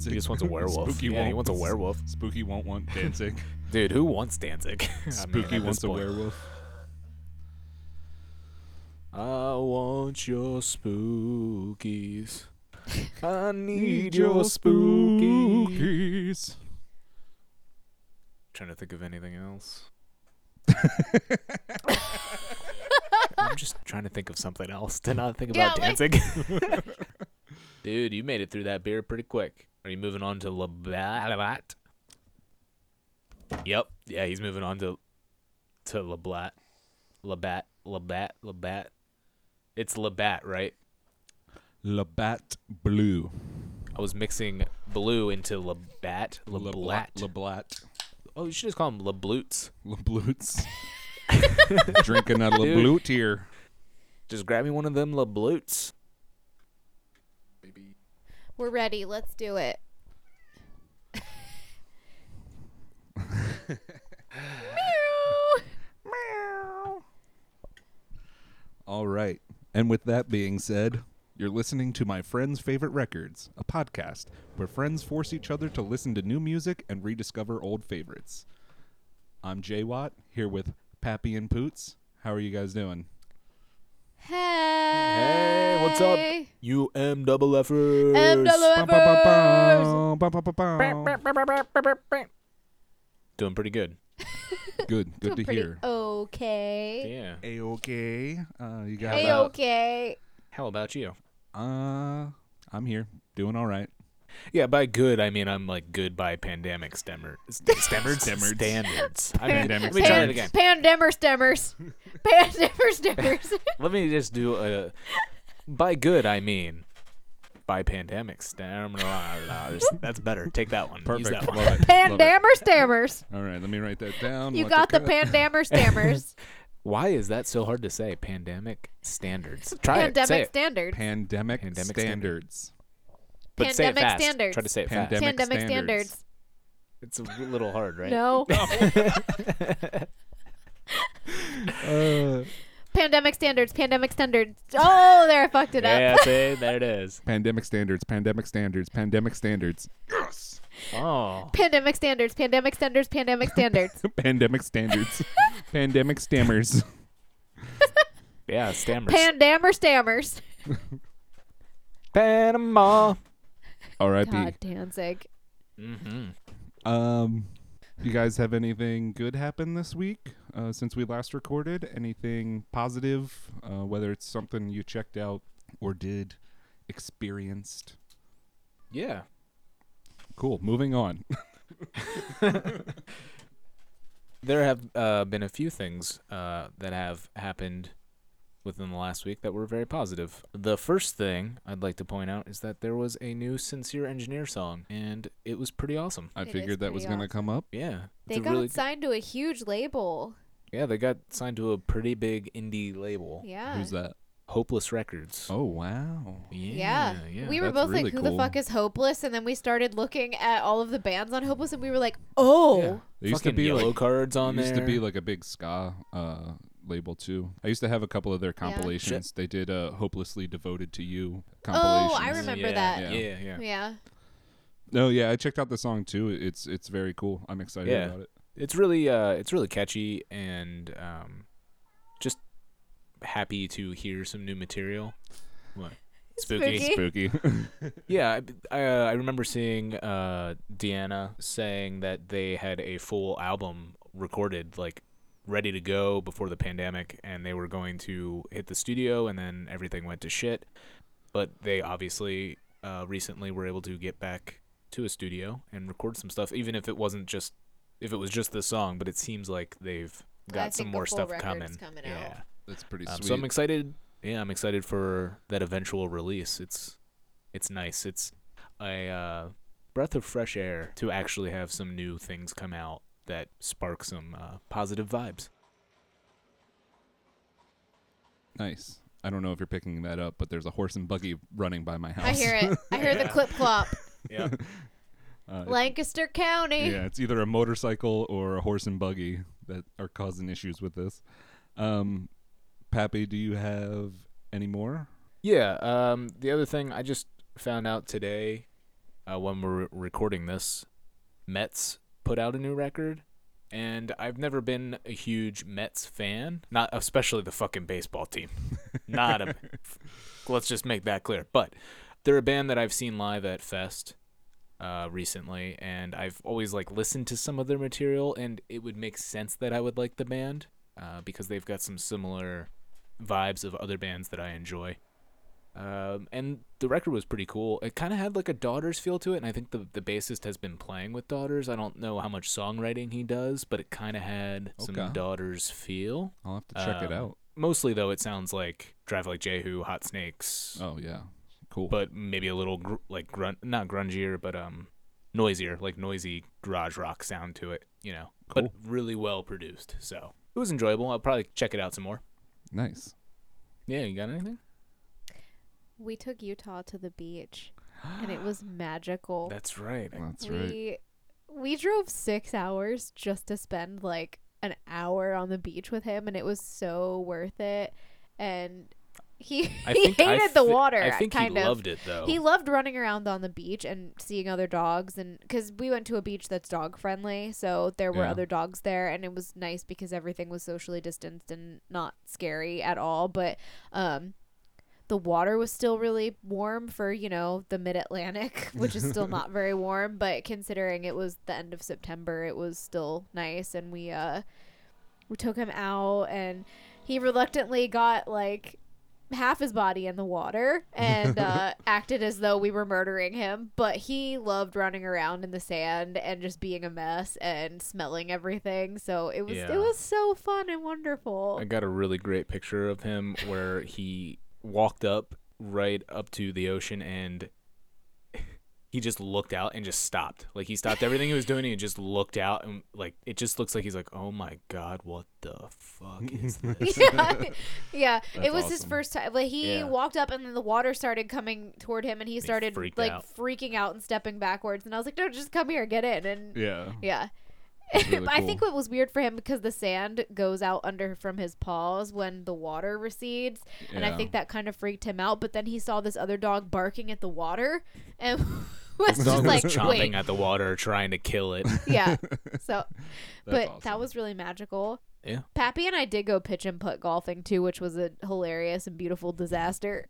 Danzig? He just wants a werewolf. Spooky yeah, won't. he wants a werewolf. Spooky won't want Danzig. Dude, who wants Danzig? I mean, Spooky at wants a werewolf. I want your spookies. I need Need your your spookies. spookies. Trying to think of anything else. I'm just trying to think of something else to not think Yeah, about like- dancing. Dude, you made it through that beer pretty quick. Are you moving on to Labatt? Yep. Yeah, he's moving on to to Lablat. Labatt. Labatt. Labatt. It's Labatt, right? Labatt Blue. I was mixing blue into Labatt. Lablat. Lablat. Oh, you should just call him Labloots. Labloots. Drinking a. Labloot here. Just grab me one of them Labloots. We're ready. Let's do it. Meow. Meow. All right. And with that being said, you're listening to My Friends' Favorite Records, a podcast where friends force each other to listen to new music and rediscover old favorites. I'm Jay Watt, here with Pappy and Poots. How are you guys doing? Hey. Hey, what's up? Double effort. M double effers. Doing pretty good. Good, good to hear. Okay. Yeah. A okay. Uh, you got. Hey, uh, okay. How about you? Uh, I'm here, doing all right. Yeah, by good I mean I'm like good by pandemic stemmer standards. Stemmered. Standards. I mean, Pandemic let me try Pan- that again. Pandemmer stemmers. Pandemmer stemmers. Let me just do a. By good I mean by pandemic stemmer. That's better. Take that one. Use Perfect. that one. Love it. Love it. Pandemmer stammers. All right, let me write that down. You Let got the co- pandemmer stammers. Why is that so hard to say? Pandemic standards. Try it. Say Pandemic it. standards. pandemic, Pandemic standards. But say it fast. standards. Try to say it fast. Pandemic Pandemic standards. standards. It's a little hard, right? No. Uh, Pandemic standards. Pandemic standards. Oh, there I fucked it Yeah, up. see, there it is. pandemic standards. Pandemic standards. Pandemic standards. Yes. Oh, Pandemic standards. Pandemic standards. Pandemic standards. pandemic standards. pandemic stammers. yeah, stammers. Pandammer stammers. Panama. R.I.P. God, Danzig. Mm-hmm. Um, you guys have anything good happen this week uh, since we last recorded? Anything positive? Uh, whether it's something you checked out or did, experienced. Yeah. Cool. Moving on. There have uh, been a few things uh, that have happened within the last week that were very positive. The first thing I'd like to point out is that there was a new Sincere Engineer song, and it was pretty awesome. I It is figured that was pretty going to come up. Yeah. They it's a got really signed to a huge label. yeah, they got signed to a pretty big indie label, Yeah. Who's that? Hopeless Records. Oh wow. Yeah, Yeah. yeah. we were that's both really like, who the cool. fuck is Hopeless? And then we started looking at all of the bands on Hopeless and we were like, oh. Yeah. There used to Fucking be yellow like cards on used there. to be like a big ska uh, label too. I used to have a couple of their compilations. They did uh, "Hopelessly Devoted to You" compilations. Oh, I remember yeah, that. Yeah, yeah. Yeah. No, yeah, I checked out the song too. It's it's very cool. I'm excited Yeah. about it. It's really uh it's really catchy and um just happy to hear some new material. What? Spooky. Spooky. Spooky. Yeah, I I, uh, I remember seeing uh Deanna saying that they had a full album recorded like ready to go before the pandemic and they were going to hit the studio and then everything went to shit. But they obviously uh recently were able to get back to a studio and record some stuff even if it wasn't just if it was just the song, but it seems like they've I got some more stuff coming. coming yeah. out. That's pretty Um, sweet. so I'm excited. Yeah, I'm excited for that eventual release. It's it's nice. It's a uh, breath of fresh air to actually have some new things come out that spark some uh, positive vibes. nice. I don't know if you're picking that up, but there's a horse and buggy running by my house. I hear it. I hear the clip clop. Yeah. Uh, Lancaster County. yeah, it's either a motorcycle or a horse and buggy that are causing issues with this. Um, Pappy, do you have Any more? Yeah. Um, the other thing I just found out today, uh, when we're recording this, METZ put out a new record, and I've never been a huge METZ fan, not especially the fucking baseball team. not a. Let's just make that clear. But they're a band that I've seen live at Fest uh, recently, and I've always like listened to some of their material, and it would make sense that I would like the band uh, because they've got some similar vibes of other bands that I enjoy. Um, and the record was pretty cool. It kind of had like a Daughters feel to it, and I think the the bassist has been playing with Daughters. I don't know how much songwriting he does, but it kind of had some Daughters feel. I'll have to check it Um, out. Mostly though, it sounds like Drive Like Jehu, Hot Snakes, Oh yeah, cool. but maybe a little gr- like grunt, not grungier, but um, noisier, like noisy garage rock sound to it. You know, Cool. but really well produced. So it was enjoyable. I'll probably check it out some more. nice. Yeah, you got anything? We took Utah to the beach, and it was magical. That's right. That's right. we we drove six hours just to spend like an hour on the beach with him, and it was so worth it. And he I he think I hated the thi- water. I think kind he of. loved it though. He loved running around on the beach and seeing other dogs, and because we went to a beach that's dog friendly, so there were Yeah. other dogs there, and it was nice because everything was socially distanced and not scary at all. But um, the water was still really warm for you know the mid Atlantic, which is still not very warm, but considering it was the end of September, it was still nice, and we uh we took him out, and he reluctantly got like half his body in the water and uh, acted as though we were murdering him. But he loved running around in the sand and just being a mess and smelling everything. So it was Yeah. it was so fun and wonderful. I got a really great picture of him where he walked up right up to the ocean and he just looked out and just stopped. Like he stopped everything he was doing and he just looked out and like it just looks like he's like, "Oh my god, what the fuck is this?" yeah, yeah. it That's was his first time. Like he Yeah. walked up, and then the water started coming toward him, and he started freaked like out. freaking out and stepping backwards. And I was like, "No, just come here, get in." And Yeah. yeah. Really I think cool. what was weird for him because the sand goes out under from his paws when the water recedes, and I think that kind of freaked him out. But then he saw this other dog barking at the water, and was just dog like, was chomping "Wait, at the water trying to kill it. yeah." So, but That's that was really magical. Yeah. Pappy and I did go pitch and putt golfing too, which was a hilarious and beautiful disaster.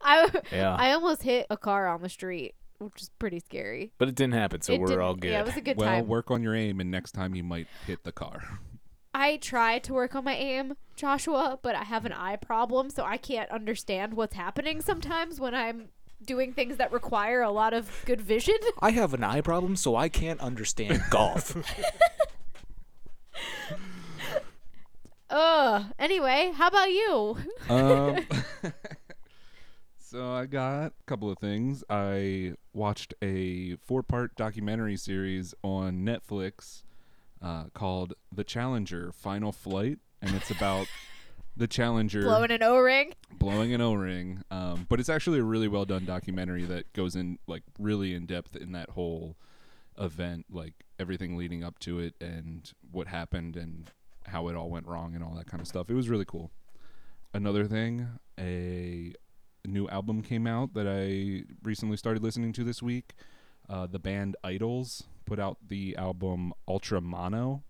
I Yeah. I almost hit a car on the street, which is pretty scary. but it didn't happen, so It we're didn't- all good. Yeah, it was a good well, time. work on your aim, and next time you might hit the car. I try to work on my aim, Joshua, but I have an eye problem, so I can't understand what's happening sometimes when I'm doing things that require a lot of good vision. I have an eye problem, so I can't understand golf. Ugh. Anyway, how about you? um, so I got a couple of things. I watched a four-part documentary series on Netflix uh, called "The Challenger: Final Flight," and it's about the Challenger Blowing an O-ring. blowing an O-ring. Um, but it's actually a really well done documentary that goes in like really in depth in that whole event, like everything leading up to it and what happened and how it all went wrong and all that kind of stuff. It was really cool. Another thing, a new album came out that I recently started listening to this week. Uh, the band IDLES put out the album Ultra Mono,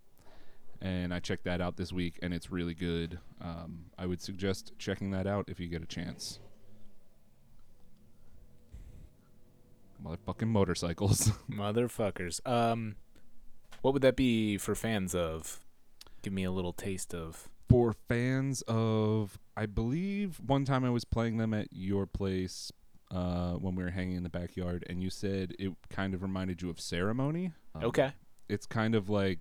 and I checked that out this week, and it's really good. Um, I would suggest checking that out if you get a chance. Motherfucking motorcycles. Motherfuckers. Um, what would that be for fans of? Give me a little taste of. For fans of, I believe one time I was playing them at your place uh, when we were hanging in the backyard, and you said it kind of reminded you of Ceremony. Um, Okay. It's kind of like,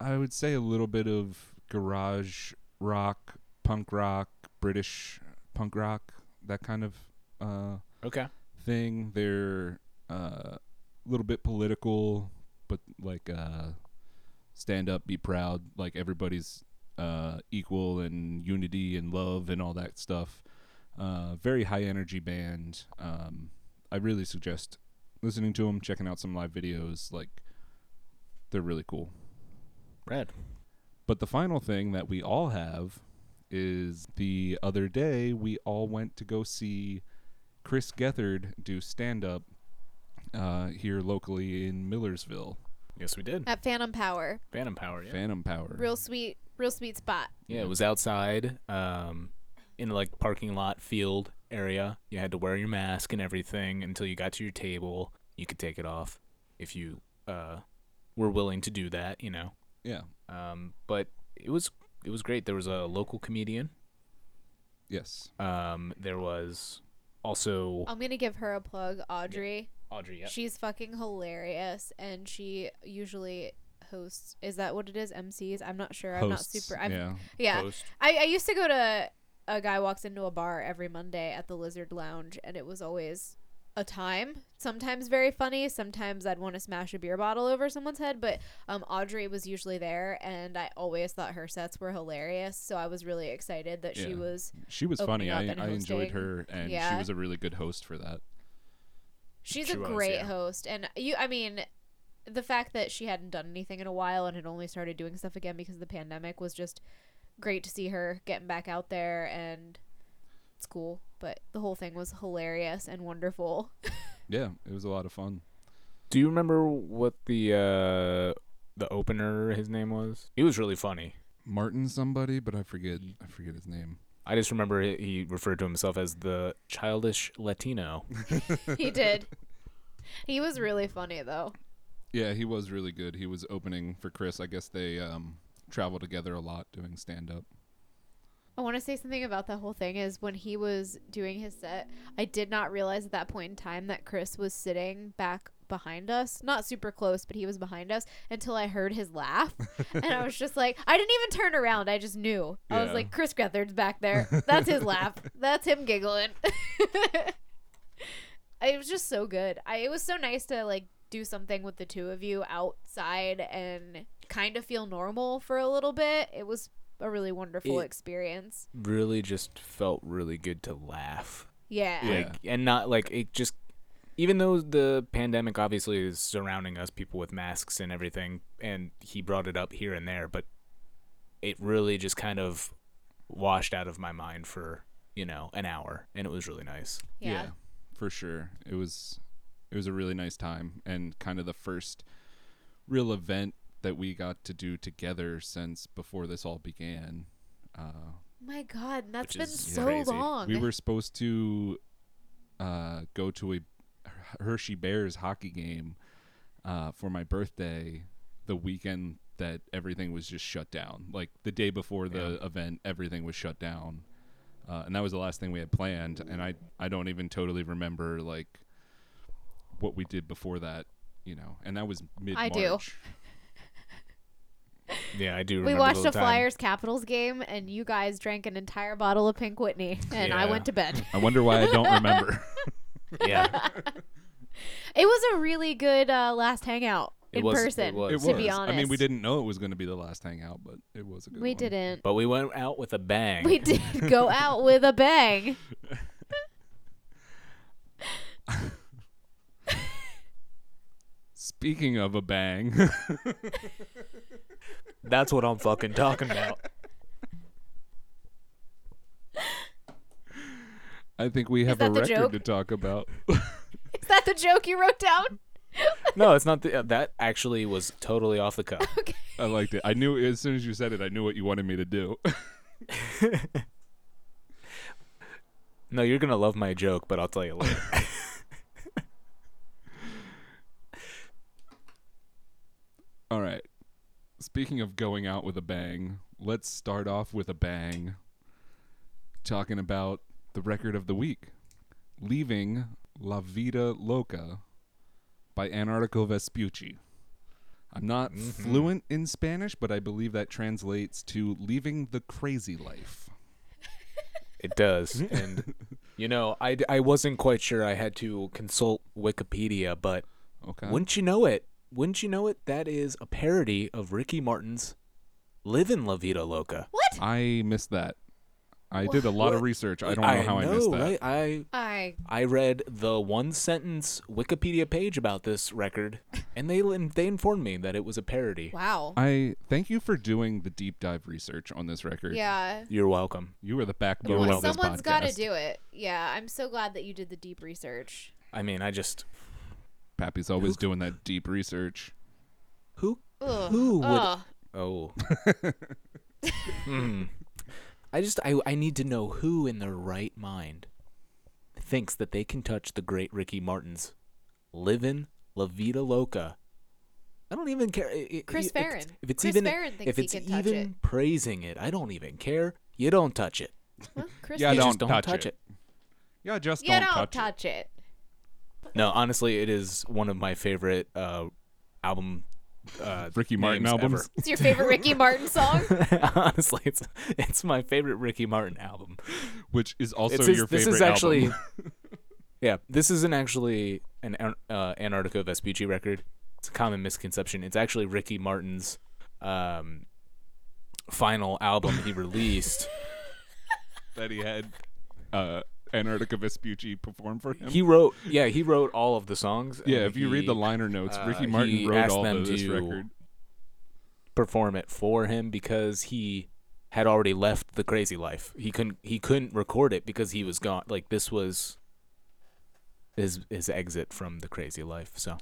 I would say a little bit of garage rock, punk rock, British punk rock, that kind of uh, Okay. thing. They're uh, a little bit political, but like uh, stand up, be proud. Like everybody's uh, equal and unity and love and all that stuff. Uh, very high energy band. Um, I really suggest listening to them, checking out some live videos. Like they're really cool. Red. But the final thing that we all have is the other day we all went to go see Chris Gethard do stand up uh, here locally in Millersville. Yes, we did. At Phantom Power. Phantom Power. Yeah. Phantom Power. Real sweet, real sweet spot. Yeah, it was outside, um, in like parking lot field area. You had to wear your mask and everything until you got to your table. You could take it off if you uh, were willing to do that, you know. Yeah. Um, but it was it was great. There was a local comedian. Yes. Um, there was also I'm gonna give her a plug, Audrey. Audrey. Yeah. She's fucking hilarious, and she usually hosts. Is that what it is? MCs? I'm not sure. I'm not super. I'm, yeah. yeah. I, I used to go to a guy walks into a bar every Monday at the Lizard Lounge, and it was always a time. Sometimes very funny. Sometimes I'd want to smash a beer bottle over someone's head. But um, Audrey was usually there, and I always thought her sets were hilarious. So I was really excited that she was. She was funny. I, I enjoyed her, and she was a really good host for that. She's She a was, great yeah. host, and you. I mean, the fact that she hadn't done anything in a while and had only started doing stuff again because of the pandemic was just great to see her getting back out there, and it's cool. But the whole thing was hilarious and wonderful. Yeah, it was a lot of fun. Do you remember what the uh, the opener his name was? He was really funny. Martin somebody, but I forget I forget his name. I just remember he- he referred to himself as the childish Latino. he did. He was really funny though. Yeah, he was really good. He was opening for Chris. I guess they um travel together a lot doing stand up. I want to say something about the whole thing is when he was doing his set, I did not realize at that point in time that Chris was sitting back behind us, not super close, but he was behind us until I heard his laugh. and I was just like, I didn't even turn around. I just knew. I was like, Chris Gethard's back there. That's his laugh. That's him giggling. it was just so good. I it was so nice to like do something with the two of you outside and kind of feel normal for a little bit. It was a really wonderful It- experience. really just felt really good to laugh. Yeah. Yeah. Like and not like it just even though the pandemic obviously is surrounding us, people with masks and everything, and he brought it up here and there, but it really just kind of washed out of my mind for, you know, an hour. And it was really nice. Yeah. for sure. It was it was a really nice time and kind of the first real event that we got to do together since before this all began. Uh, My God, that's been so crazy. long. we were supposed to uh, go to a Hershey Bears hockey game uh, for my birthday the weekend that everything was just shut down. Like the day before the event, everything was shut down. Uh, and that was the last thing we had planned. And I, I don't even totally remember like what we did before that, you know. And that was mid I do. Yeah, I do we watched the a time. Flyers Capitals game, and you guys drank an entire bottle of Pink Whitney, and I went to bed. I wonder why I don't remember. Yeah. It was a really good uh, last hangout It in was- it person. was. it to was. be I mean, we didn't know it was going to be the last hangout, but it was a good We one. didn't. But we went out with a bang. We did go out with a bang. Speaking of a bang, That's what I'm fucking talking about. I think we have a that the record joke? to talk about. Is that the joke you wrote down? No, it's not. The, uh, that actually was totally off the cuff. I liked it. I knew as soon as you said it, I knew what you wanted me to do. No, you're gonna love my joke, but I'll tell you later. All right. Speaking of going out with a bang, let's start off with a bang. Talking about the record of the week, "Leaving La Vida Loca" by Antarctigo Vespucci. I'm not mm-hmm. fluent in Spanish, but I believe that translates to "leaving the crazy life." it does, and you know, I, I wasn't quite sure. I had to consult Wikipedia, but Okay. wouldn't you know it? Wouldn't you know it? That is a parody of Ricky Martin's "Live in La Vida Loca." What? I missed that. I did a lot of research. I don't know how I missed that. Right? I I I read the one sentence Wikipedia page about this record, and they they informed me that it was a parody. wow. I thank you for doing the deep dive research on this record. yeah. You're welcome. You were the backbone You're of welcome. this Someone's got to podcast. do it. Yeah, I'm so glad that you did the deep research. I mean, I just Pappy's always doing that deep research. who Ugh. Who would- Ugh. oh. Hmm. I just I I need to know who in their right mind thinks that they can touch the great Ricky Martin's "Livin' La Vida Loca." I don't even care. i- i- Chris if Farren. If it's Chris even Farren if it's even it. praising it, I don't even care. You don't touch it. Well, Chris Yeah, you don't don't touch touch it. it. Yeah, just you don't, don't touch, touch it. No, honestly, it is one of my favorite uh, album. Uh, Ricky Martin names albums? ever. It's your favorite Ricky Martin song? honestly, it's it's my favorite Ricky Martin album. which is also it's his- your this favorite This is actually album. yeah this isn't actually an An- uh, antarctigo vespucci record it's a common misconception it's actually ricky martin's um, final album he released that he had uh, Antarctigo Vespucci perform for him. he wrote yeah he wrote all of the songs yeah, if you read the liner notes, uh, Ricky Martin wrote all them of this to- record. perform it for him because he had already left the crazy life he couldn't he couldn't record it because he was gone like this was his his exit from the crazy life so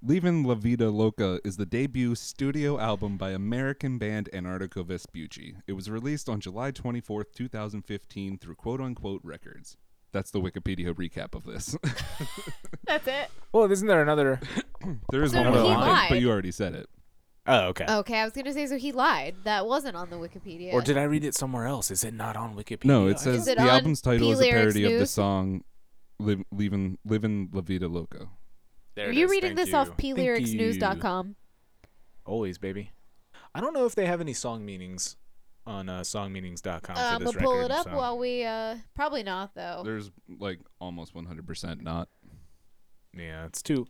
Leaving La Vida Loca is the debut studio album by American band Antarctigo Vespucci. It was released on July 24th, 2015 through Quote Unquote Records. That's the Wikipedia recap of this. That's it. well isn't there another there is So one he other line, lied. but you already said it. oh okay Okay, I was gonna say so he lied. That wasn't on the Wikipedia. Or did I read it somewhere else? Is it not on Wikipedia? No, it says it the on album's title is a Lyrics parody of the News? song Liv- Leaving Living La Vida Loca. There Are you is. reading Thank this you. off Thank you. plyricsnews.com? Always, baby. I don't know if they have any song meanings on uh, songmeanings.com Uh, for I'm gonna pull it up so- while we uh probably not though. There's like almost 100% not. Yeah, it's too.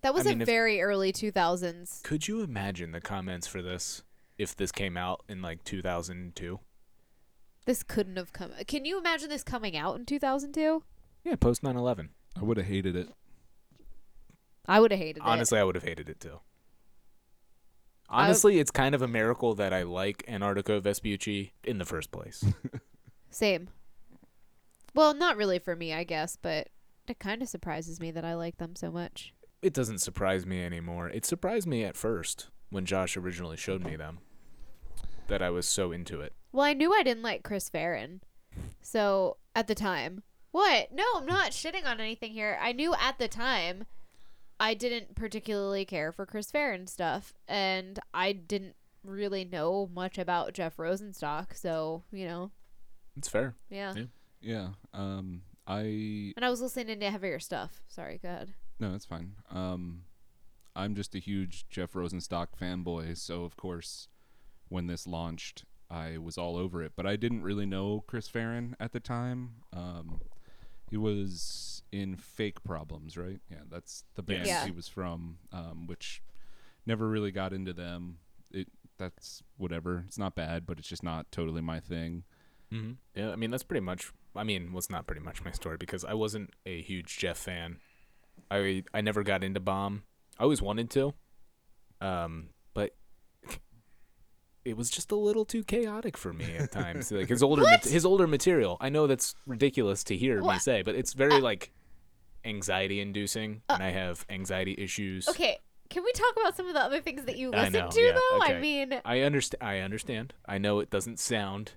That was I mean, a if- very early 2000s. Could you imagine the comments for this if this came out in like 2002? This couldn't have come. Can you imagine this coming out in 2002? Yeah, post 9/11. I would have hated it. I would have hated it. Honestly, I would have hated it too. I- Honestly, it's kind of a miracle that I like Antarctigo Vespucci in the first place. Same. Well, not really for me, I guess, but it kind of surprises me that I like them so much. it doesn't surprise me anymore. It surprised me at first when Josh originally showed me them that I was so into it. Well, I knew I didn't like Chris Farren. So, at the time. What? No, I'm not shitting on anything here. I knew at the time I didn't particularly care for Chris Farren stuff. And I didn't really know much about Jeff Rosenstock. So, you know, It's fair. yeah. Yeah. Yeah. Um I And I was listening to heavier stuff. Sorry, go ahead. No, it's fine. Um, I'm just a huge Jeff Rosenstock fanboy, so of course, when this launched, I was all over it. But I didn't really know Chris Farren at the time. Um, he was in Fake Problems, right? Yeah, that's the band Yeah. he was from, um, which never really got into them. It that's whatever. It's not bad, but it's just not totally my thing. Mm-hmm. Yeah, I mean that's pretty much. I mean, well, it's not pretty much my story because I wasn't a huge Jeff fan. I I never got into Bomb. I always wanted to, um, but it was just a little too chaotic for me at times. like his older mat- his older material. I know that's ridiculous to hear me say, but it's very uh, like anxiety inducing, uh, and I have anxiety issues. Okay, can we talk about some of the other things that you listen know, to, yeah, though? I mean, I understand. I understand. I know it doesn't sound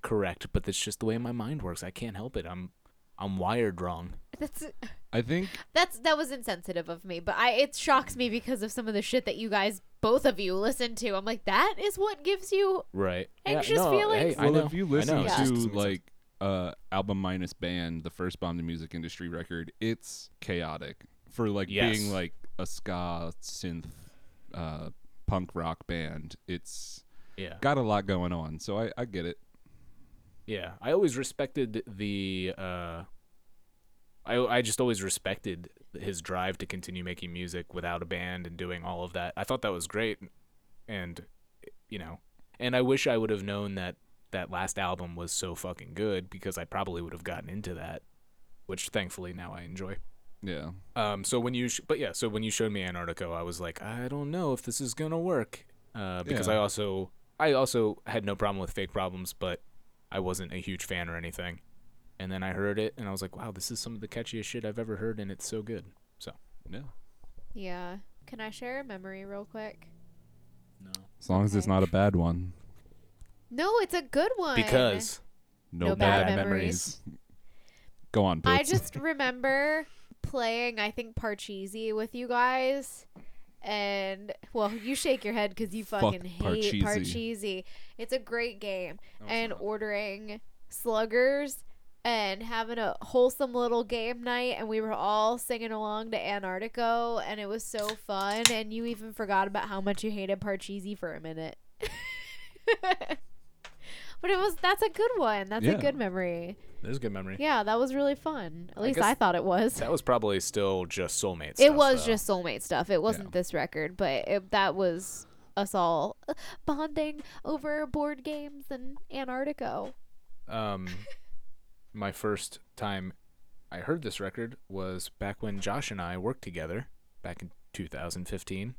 correct, but that's just the way my mind works. I can't help it. I'm I'm wired wrong. that's I think That's that was insensitive of me, but I it shocks me because of some of the shit that you guys both of you listen to. I'm like, that is what gives you Right. Anxious no, feelings? Hey, I well, know. if you I listen Yeah. to doesn't make sense. like uh album minus band, the first bomb the music industry record, it's chaotic for like Yes. being like a ska synth uh punk rock band. It's yeah, got a lot going on, so I, I get it. yeah. I always respected the. uh I I just always respected his drive to continue making music without a band and doing all of that. I thought that was great, and you know, and I wish I would have known that that last album was so fucking good because I probably would have gotten into that, which thankfully now I enjoy. Yeah. Um, so when you, sh- but yeah, so when you showed me Antarctigo, I was like, I don't know if this is gonna work, uh, because Yeah. I also, I also had no problem with fake problems, but I wasn't a huge fan or anything. And then I heard it, and I was like, wow, this is some of the catchiest shit I've ever heard, and it's so good. So Yeah. Yeah. Can I share a memory real quick? no, As long as it's not a bad one. No, it's a good one. because No, No bad, bad memories. Go on, I just remember playing, I think, Parcheesi with you guys. And, well, you shake your head because you Fuck fucking hate Parcheesi. Parcheesi. It's a great game. No, and ordering sluggers and having a wholesome little game night. And we were all singing along to Antarctigo. And it was so fun. And you even forgot about how much you hated Parcheesi for a minute. but it was, that's a good one. That's Yeah. a good memory. it was a good memory. Yeah, that was really fun. At I least I thought it was. That was probably still just soulmate. It stuff, was though. just soulmate stuff. It wasn't this record, but it, that was us all uh, bonding over board games and Antarctigo. um my first time I heard this record was back when Josh and I worked together back in 2015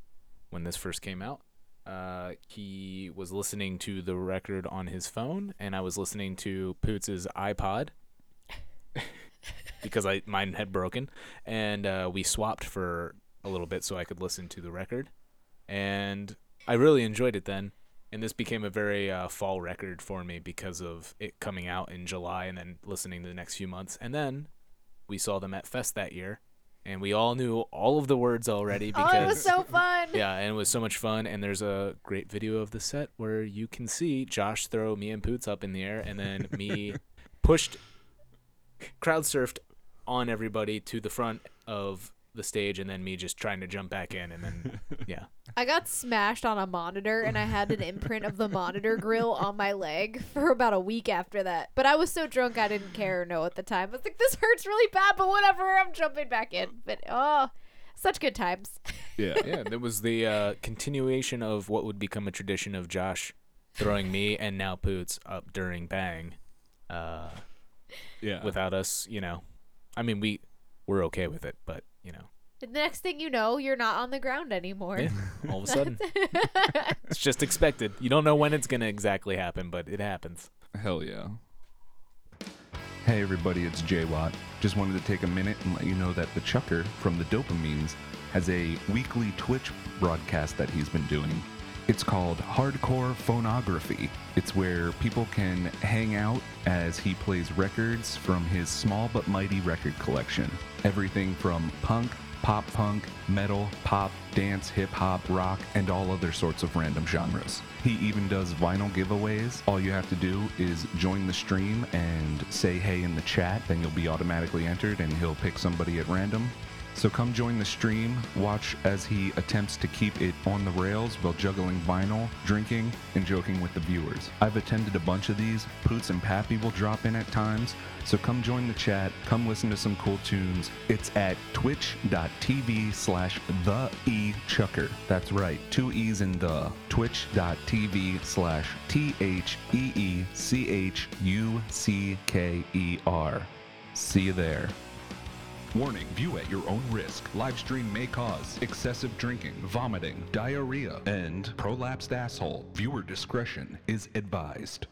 when this first came out. Uh, he was listening to the record on his phone, and I was listening to Poots's iPod because I mine had broken, and uh, we swapped for a little bit so I could listen to the record, and I really enjoyed it then and this became a very uh, fall record for me because of it coming out in July and then listening to the next few months. And then we saw them at Fest that year, and we all knew all of the words already because oh, it was so fun. yeah, and it was so much fun. And there's a great video of the set where you can see Josh throw me and Poots up in the air, and then me pushed, crowd surfed on everybody to the front of the stage, and then me just trying to jump back in, and then yeah. I got smashed on a monitor and I had an imprint of the monitor grill on my leg for about a week after that. But I was so drunk I didn't care or know at the time. I was like, this hurts really bad, but whatever, I'm jumping back in. But oh, such good times. yeah. yeah, there was the uh, continuation of what would become a tradition of Josh throwing me and now Poots up during Bang, uh, Yeah. without us, you know. I mean, we we're okay with it, but you know, The next thing you know, you're not on the ground anymore. yeah, all of a sudden, it's just expected. You don't know when it's gonna exactly happen, but it happens. Hell yeah. Hey everybody, it's Jay Watt. Just wanted to take a minute and let you know that the Chucker from the Dopamines has a weekly Twitch broadcast that he's been doing. It's called Hardcore Phonography. It's where people can hang out as he plays records from his small but mighty record collection. Everything from punk, pop punk, metal, pop, dance, hip hop, rock, and all other sorts of random genres. He even does vinyl giveaways. All you have to do is join the stream and say hey in the chat, then you'll be automatically entered and he'll pick somebody at random. So come join the stream, watch as he attempts to keep it on the rails while juggling vinyl, drinking, and joking with the viewers. I've attended a bunch of these. Poots and Pappy will drop in at times. So come join the chat, come listen to some cool tunes. It's at twitch.tv slash the e chucker. That's right, two e's in the. Twitch.tv slash T H E E C H U C K E R. See you there. Warning, view at your own risk. Live stream may cause excessive drinking, vomiting, diarrhea, and prolapsed asshole. Viewer discretion is advised.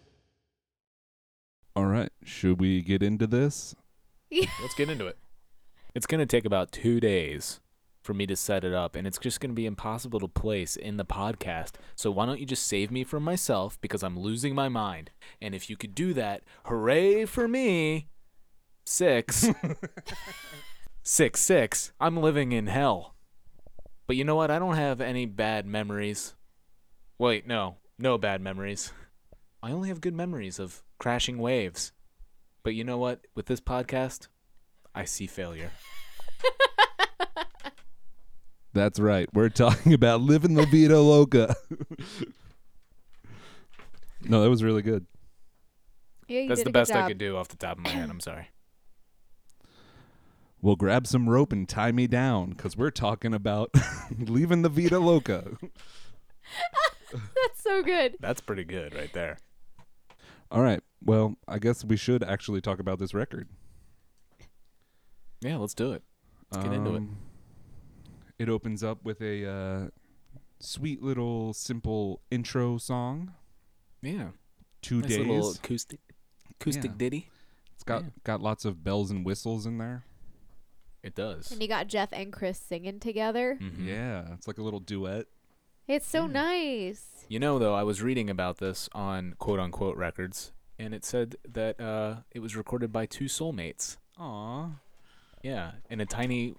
All right, should we get into this? Let's get into it. It's gonna take about two days for me to set it up, and it's just gonna be impossible to place in the podcast. So why don't you just save me from myself because I'm losing my mind? And if you could do that, hooray for me! Six, six, six. I'm living in hell. But you know what? I don't have any bad memories. Wait, no, no bad memories. I only have good memories of crashing waves. But you know what? With this podcast, I see failure. That's right. We're talking about living La Vida Loca. no, that was really good. Yeah, you That's did the a good best I could do off the top of my head. I'm sorry. Well, grab some rope and tie me down because we're talking about leaving the Vida Loca. That's so good. That's pretty good right there. All right. Well, I guess we should actually talk about this record. Yeah, let's do it. Let's get into it. Um, It opens up with a uh, sweet little simple intro song. Yeah. Two nice days. little acoustic acoustic Yeah. ditty. It's got yeah. got lots of bells and whistles in there. It does. And you got Jeff and Chris singing together. Mhm. Yeah, it's like a little duet. It's so Yeah. nice. You know, though, I was reading about this on quote unquote records, and it said that uh, it was recorded by two soulmates. Aw. Yeah, in a tiny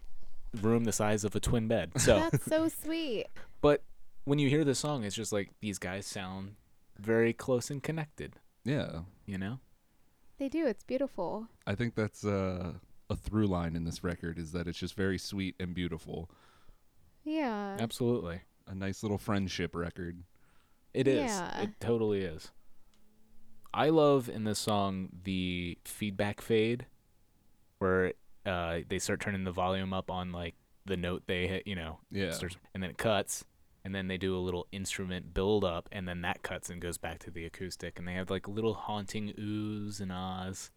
room the size of a twin bed. So, That's so sweet. but when you hear the song, it's just like these guys sound very close and connected. Yeah. You know? They do. It's beautiful. I think that's uh, a through line in this record is that it's just very sweet and beautiful. Yeah. Absolutely. A nice little friendship record. It is. Yeah. It totally is. I love in this song the feedback fade where uh, they start turning the volume up on like the note they hit, you know, Yeah. starts, and then it cuts, and then they do a little instrument build up, and then that cuts and goes back to the acoustic, and they have like little haunting oohs and ahs.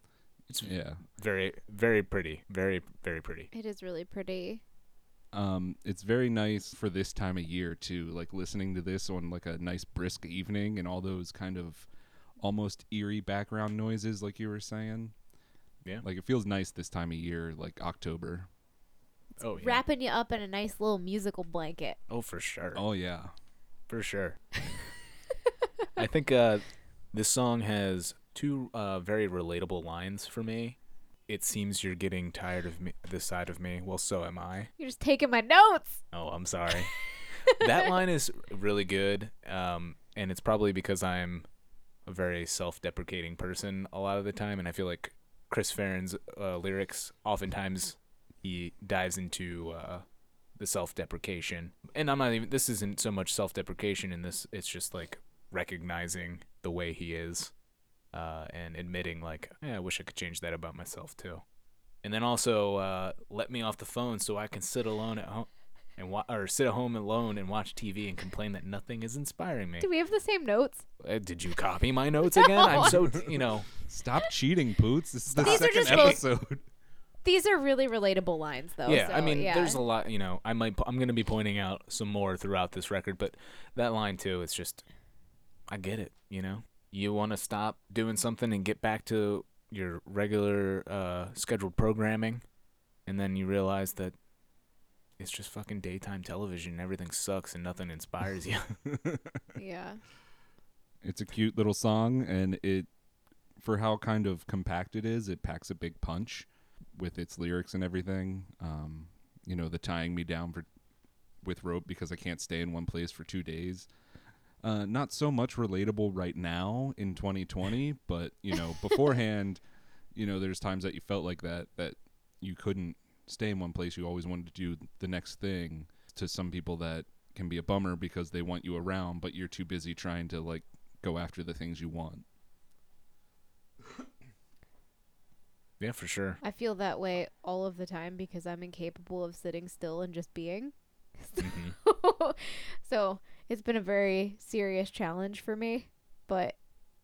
It's Yeah. very, very pretty. Very, very pretty. It is really pretty. Um, it's very nice for this time of year too. Like listening to this on like a nice brisk evening and all those kind of almost eerie background noises, like you were saying. Yeah. Like it feels nice this time of year, like October. Oh yeah. Wrapping you up in a nice little musical blanket. Oh, for sure. Oh yeah. For sure. I think uh, this song has two uh, very relatable lines for me. It seems you're getting tired of me, this side of me. Well, so am I. You're just taking my notes. Oh, I'm sorry. that line is really good, um, and it's probably because I'm a very self-deprecating person a lot of the time, and I feel like Chris Farren's uh, lyrics oftentimes he dives into uh, the self-deprecation, and I'm not even. This isn't so much self-deprecation in this. It's just like recognizing the way he is, uh, and admitting like, yeah, I wish I could change that about myself too. And then also uh, let me off the phone so I can sit alone at home and wa- or sit at home alone and watch TV and complain that nothing is inspiring me. Do we have the same notes? Uh, did you copy my notes again? I'm so you know. Stop cheating, Poots. This is the These are second just both- episode. These are really relatable lines, though. yeah, so, I mean, yeah. there's a lot. You know, I might. I'm gonna be pointing out some more throughout this record, but that line too. It's just, I get it. You know, you want to stop doing something and get back to your regular uh, scheduled programming, and then you realize that it's just fucking daytime television. and Everything sucks and nothing inspires you. yeah. It's a cute little song, and it, for how kind of compact it is, it packs a big punch with its lyrics and everything. Um, you know, the tying me down for with rope because I can't stay in one place for two days. Uh, not so much relatable right now in 2020, but you know, beforehand, you know, there's times that you felt like that that you couldn't stay in one place. You always wanted to do the next thing. To some people, that can be a bummer because they want you around, but you're too busy trying to like go after the things you want. yeah, for sure. I feel that way all of the time because I'm incapable of sitting still and just being. Mhm. so it's been a very serious challenge for me, but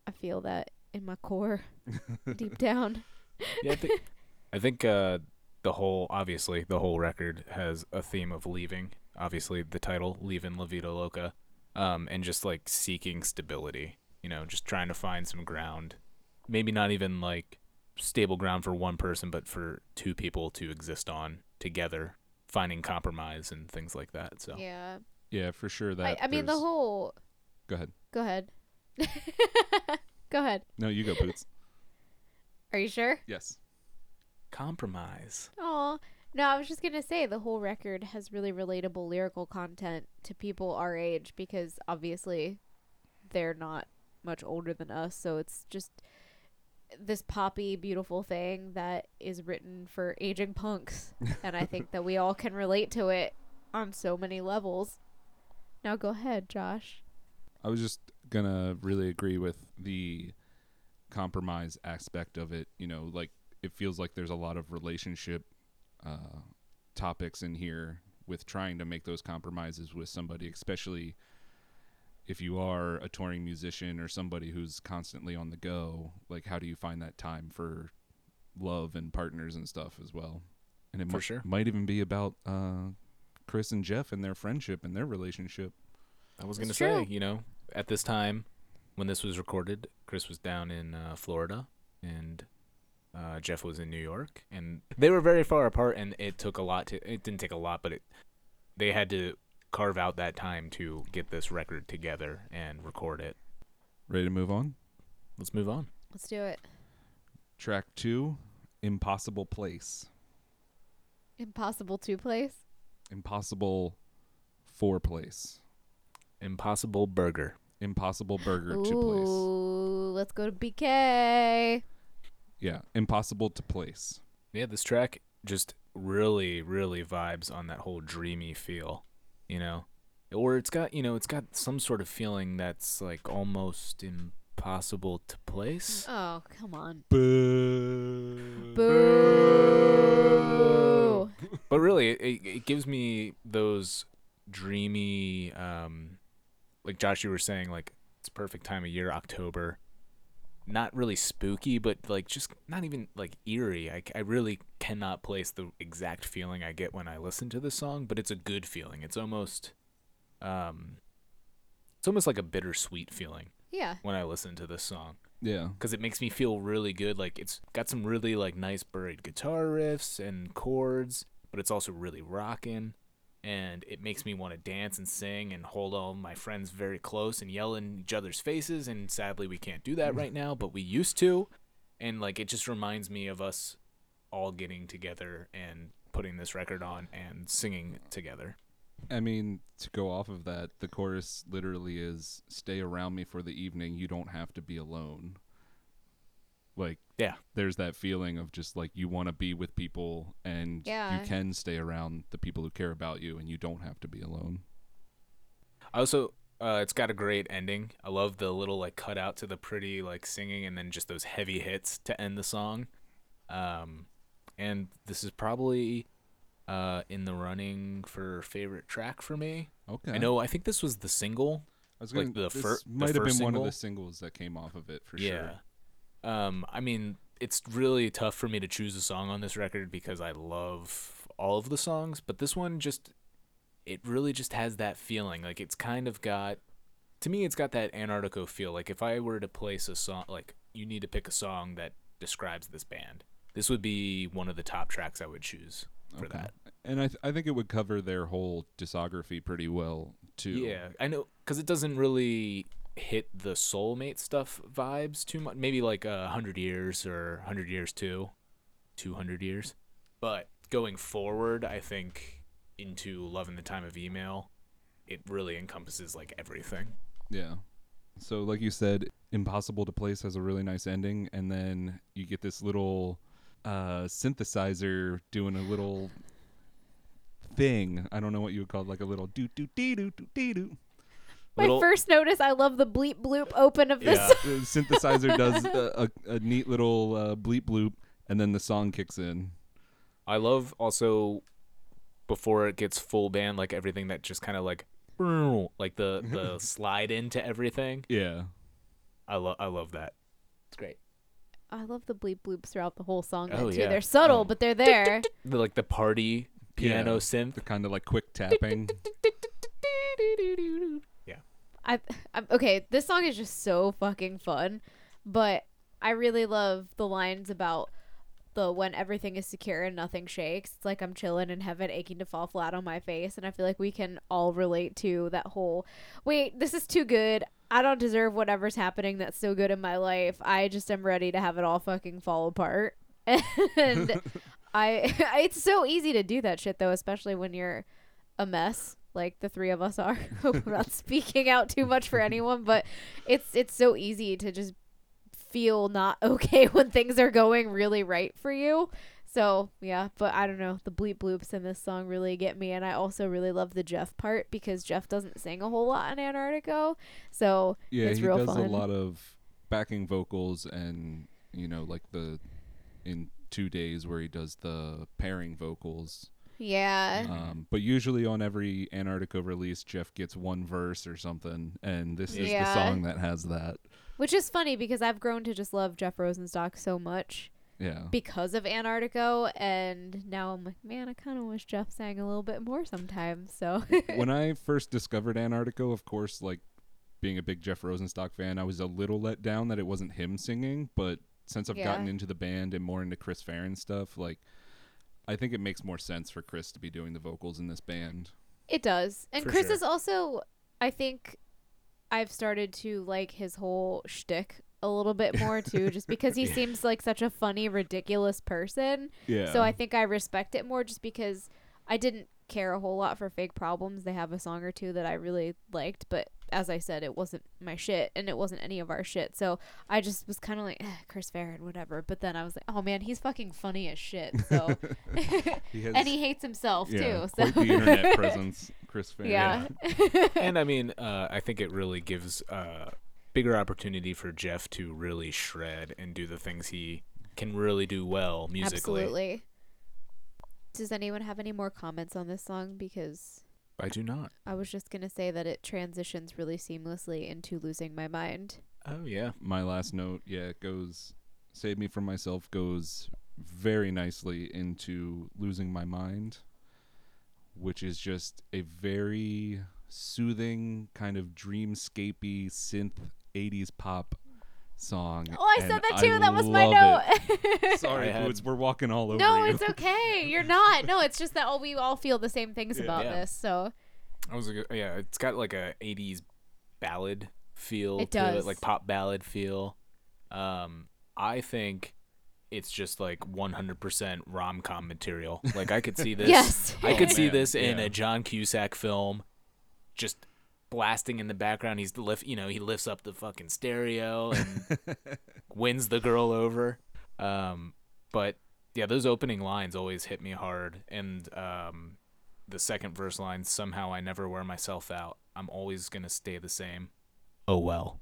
I feel that in my core, deep down. yeah, I think, I think uh, the whole, obviously, the whole record has a theme of leaving. Obviously, the title, Leaving La Vida Loca, um, and just like seeking stability, you know, just trying to find some ground. Maybe not even like stable ground for one person, but for two people to exist on together, finding compromise and things like that. So, Yeah. Yeah, for sure. I, That I mean, the there's- whole. Go ahead. Go ahead. go ahead. No, you go, Boots. Are you sure? yes. compromise. Oh no, I was just gonna say the whole record has really relatable lyrical content to people our age because obviously they're not much older than us, so it's just this poppy, beautiful thing that is written for aging punks, and I think that we all can relate to it on so many levels. Now go ahead, Josh. I was just gonna really agree with the compromise aspect of it. You know, like it feels like there's a lot of relationship uh, topics in here with trying to make those compromises with somebody, especially if you are a touring musician or somebody who's constantly on the go, like how do you find that time for love and partners and stuff as well? And it For might, sure. might even be about uh, Chris and Jeff and their friendship and their relationship. I was gonna say, you know, at this time when this was recorded, Chris was down in uh, Florida and uh, Jeff was in New York, and they were very far apart, and it took a lot to. It didn't take a lot, but it they had to carve out that time to get this record together and record it. Ready to move on? Let's move on. Let's do it. Track two, Impossible Place. Impossible to place. Impossible Four Place. Impossible Burger. Impossible Burger to Place. Let's go to BK. Yeah, Impossible to Place. Yeah, this track just really, really vibes on that whole dreamy feel, you know, or it's got, you know, it's got some sort of feeling that's like almost impossible to place. Oh, come on. Boo. Boo. But really, it, it, it gives me those dreamy, um, like Josh, you were saying, like it's perfect time of year, October. Not really spooky, but like just not even like eerie. I, I really cannot place the exact feeling I get when I listen to this song, but it's a good feeling. It's almost, um, it's almost like a bittersweet feeling Yeah. when I listen to this song Yeah. because it makes me feel really good. Like it's got some really like nice buried guitar riffs and chords, but it's also really rocking, and it makes me want to dance and sing and hold all my friends very close and yell in each other's faces. And sadly, we can't do that mm. right now, but we used to, and like it just reminds me of us all getting together and putting this record on and singing together. I mean, to go off of that, the chorus literally is "Stay around me for the evening. You don't have to be alone." Like, Yeah. there's that feeling of just like you want to be with people, and Yeah. you can stay around the people who care about you, and you don't have to be alone. I also uh, it's got a great ending. I love the little like cutout to the pretty like singing and then just those heavy hits to end the song. Um, and this is probably uh, in the running for favorite track for me. Okay. I know. I think this was the single. I was like gonna, the this fir- the might have been first one of the singles that came off of it for sure. yeah. sure. Um, I mean, it's really tough for me to choose a song on this record because I love all of the songs, but this one just it really just has that feeling. Like it's kind of got to me it's got that Antarctigo feel. Like if I were to place a song like you need to pick a song that describes this band. This would be one of the top tracks I would choose for Okay. that. And I th- I think it would cover their whole discography pretty well too. Yeah, I know because it doesn't really hit the soulmate stuff vibes too much. Maybe like a hundred years or hundred years too, two hundred years. But going forward, I think into Love in the Time of Email, it really encompasses like everything. Yeah. So like you said, Impossible to Place has a really nice ending and then you get this little uh synthesizer doing a little thing. I don't know what you would call it, like a little doo doo dee doo doo dee doo. My Little- first notice, I love the bleep bloop open of this. Yeah. The synthesizer does a, a, a neat little uh, bleep bloop and then the song kicks in. I love also before it gets full band, like everything that just kind of like like the the slide into everything. Yeah. I love I love that. It's great. I love the bleep bloops throughout the whole song. Oh, too. yeah. They're subtle, Oh. but they're there. The like the party piano Yeah. synth. The kind of like quick tapping. I, I'm okay. This song is just so fucking fun, but I really love the lines about the when everything is secure and nothing shakes. It's like I'm chilling in heaven, aching to fall flat on my face, and I feel like we can all relate to that whole. Wait, this is too good. I don't deserve whatever's happening that's so good in my life. I just am ready to have it all fucking fall apart. And I, it's so easy to do that shit though, especially when you're a mess like the three of us are. Hope I'm not speaking out too much for anyone, but it's it's so easy to just feel not okay when things are going really right for you. So yeah, but I don't know. The bleep bloops in this song really get me, and I also really love the Jeff part because Jeff doesn't sing a whole lot in Antarctigo, so Yeah, it's he real does fun. a lot of backing vocals and you know like the in two days where he does the pairing vocals. Yeah. Um, but usually on every Antarctigo release, Jeff gets one verse or something, and this is the song that has that. Which is funny because I've grown to just love Jeff Rosenstock so much Yeah. because of Antarctigo, and now I'm like, man, I kind of wish Jeff sang a little bit more sometimes. So when I first discovered Antarctigo, of course, like being a big Jeff Rosenstock fan, I was a little let down that it wasn't him singing. But since I've Yeah. gotten into the band and more into Chris Farren stuff, like I think it makes more sense for Chris to be doing the vocals in this band. it does. And For Chris sure. is also, I think, I've started to like his whole shtick a little bit more too, just because he Yeah. seems like such a funny, ridiculous person. Yeah. So I think I respect it more just because I didn't care a whole lot for Fake Problems. They have a song or two that I really liked, but as I said, it wasn't my shit and it wasn't any of our shit. So I just was kind of like, eh, Chris Farren, whatever. But then I was like, oh man, he's fucking funny as shit. So he has and he hates himself yeah, too. quite So the internet presence, Chris Farren. yeah. and I mean, uh, I think it really gives uh, bigger opportunity for Jeff to really shred and do the things he can really do well musically. Absolutely. Does anyone have any more comments on this song? Because I do not. I was just gonna say that it transitions really seamlessly into losing my mind. Oh yeah. My last note, yeah, it goes Save Me From Myself goes very nicely into Losing My Mind, which is just a very soothing, kind of dreamscapey synth 80s pop song. Oh, I said that too. that was my note. Sorry, I we're walking all over no, you. it's okay. You're not. No, it's just that all we all feel the same things Yeah. about Yeah. this. So I was like, yeah, it's got like a '80s ballad feel It to does. it, like pop ballad feel. Um, I think it's just like 100% rom com material. Like I could see this. yes, I could Oh, see man, this in yeah. a John Cusack film, just blasting in the background. He's lift, you know, he lifts up the fucking stereo and wins the girl over. Um, but yeah, those opening lines always hit me hard, and um, the second verse line somehow I never wear myself out. I'm always gonna stay the same. Oh well.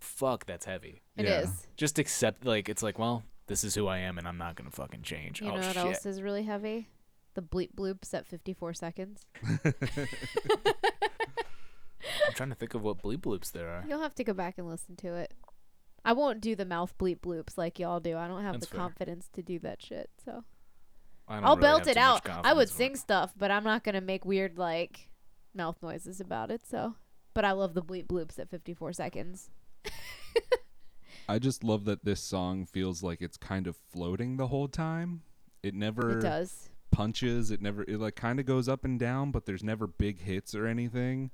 Fuck, that's heavy. it Yeah. is. Just accept, like, it's like, well, this is who I am, and I'm not gonna fucking change. You oh know what shit. else is really heavy? The bleep bloops at 54 seconds. I'm trying to think of what bleep bloops there are. You'll have to go back and listen to it. I won't do the mouth bleep bloops like y'all do. I don't have That's the fair. confidence to do that shit. So I don't I'll really belt it out. I would confidence in sing stuff, but I'm not gonna make weird like mouth noises about it. So, but I love the bleep bloops at 54 seconds. I just love that this song feels like it's kind of floating the whole time. It never It does. punches. It never it like kind of goes up and down, but there's never big hits or anything.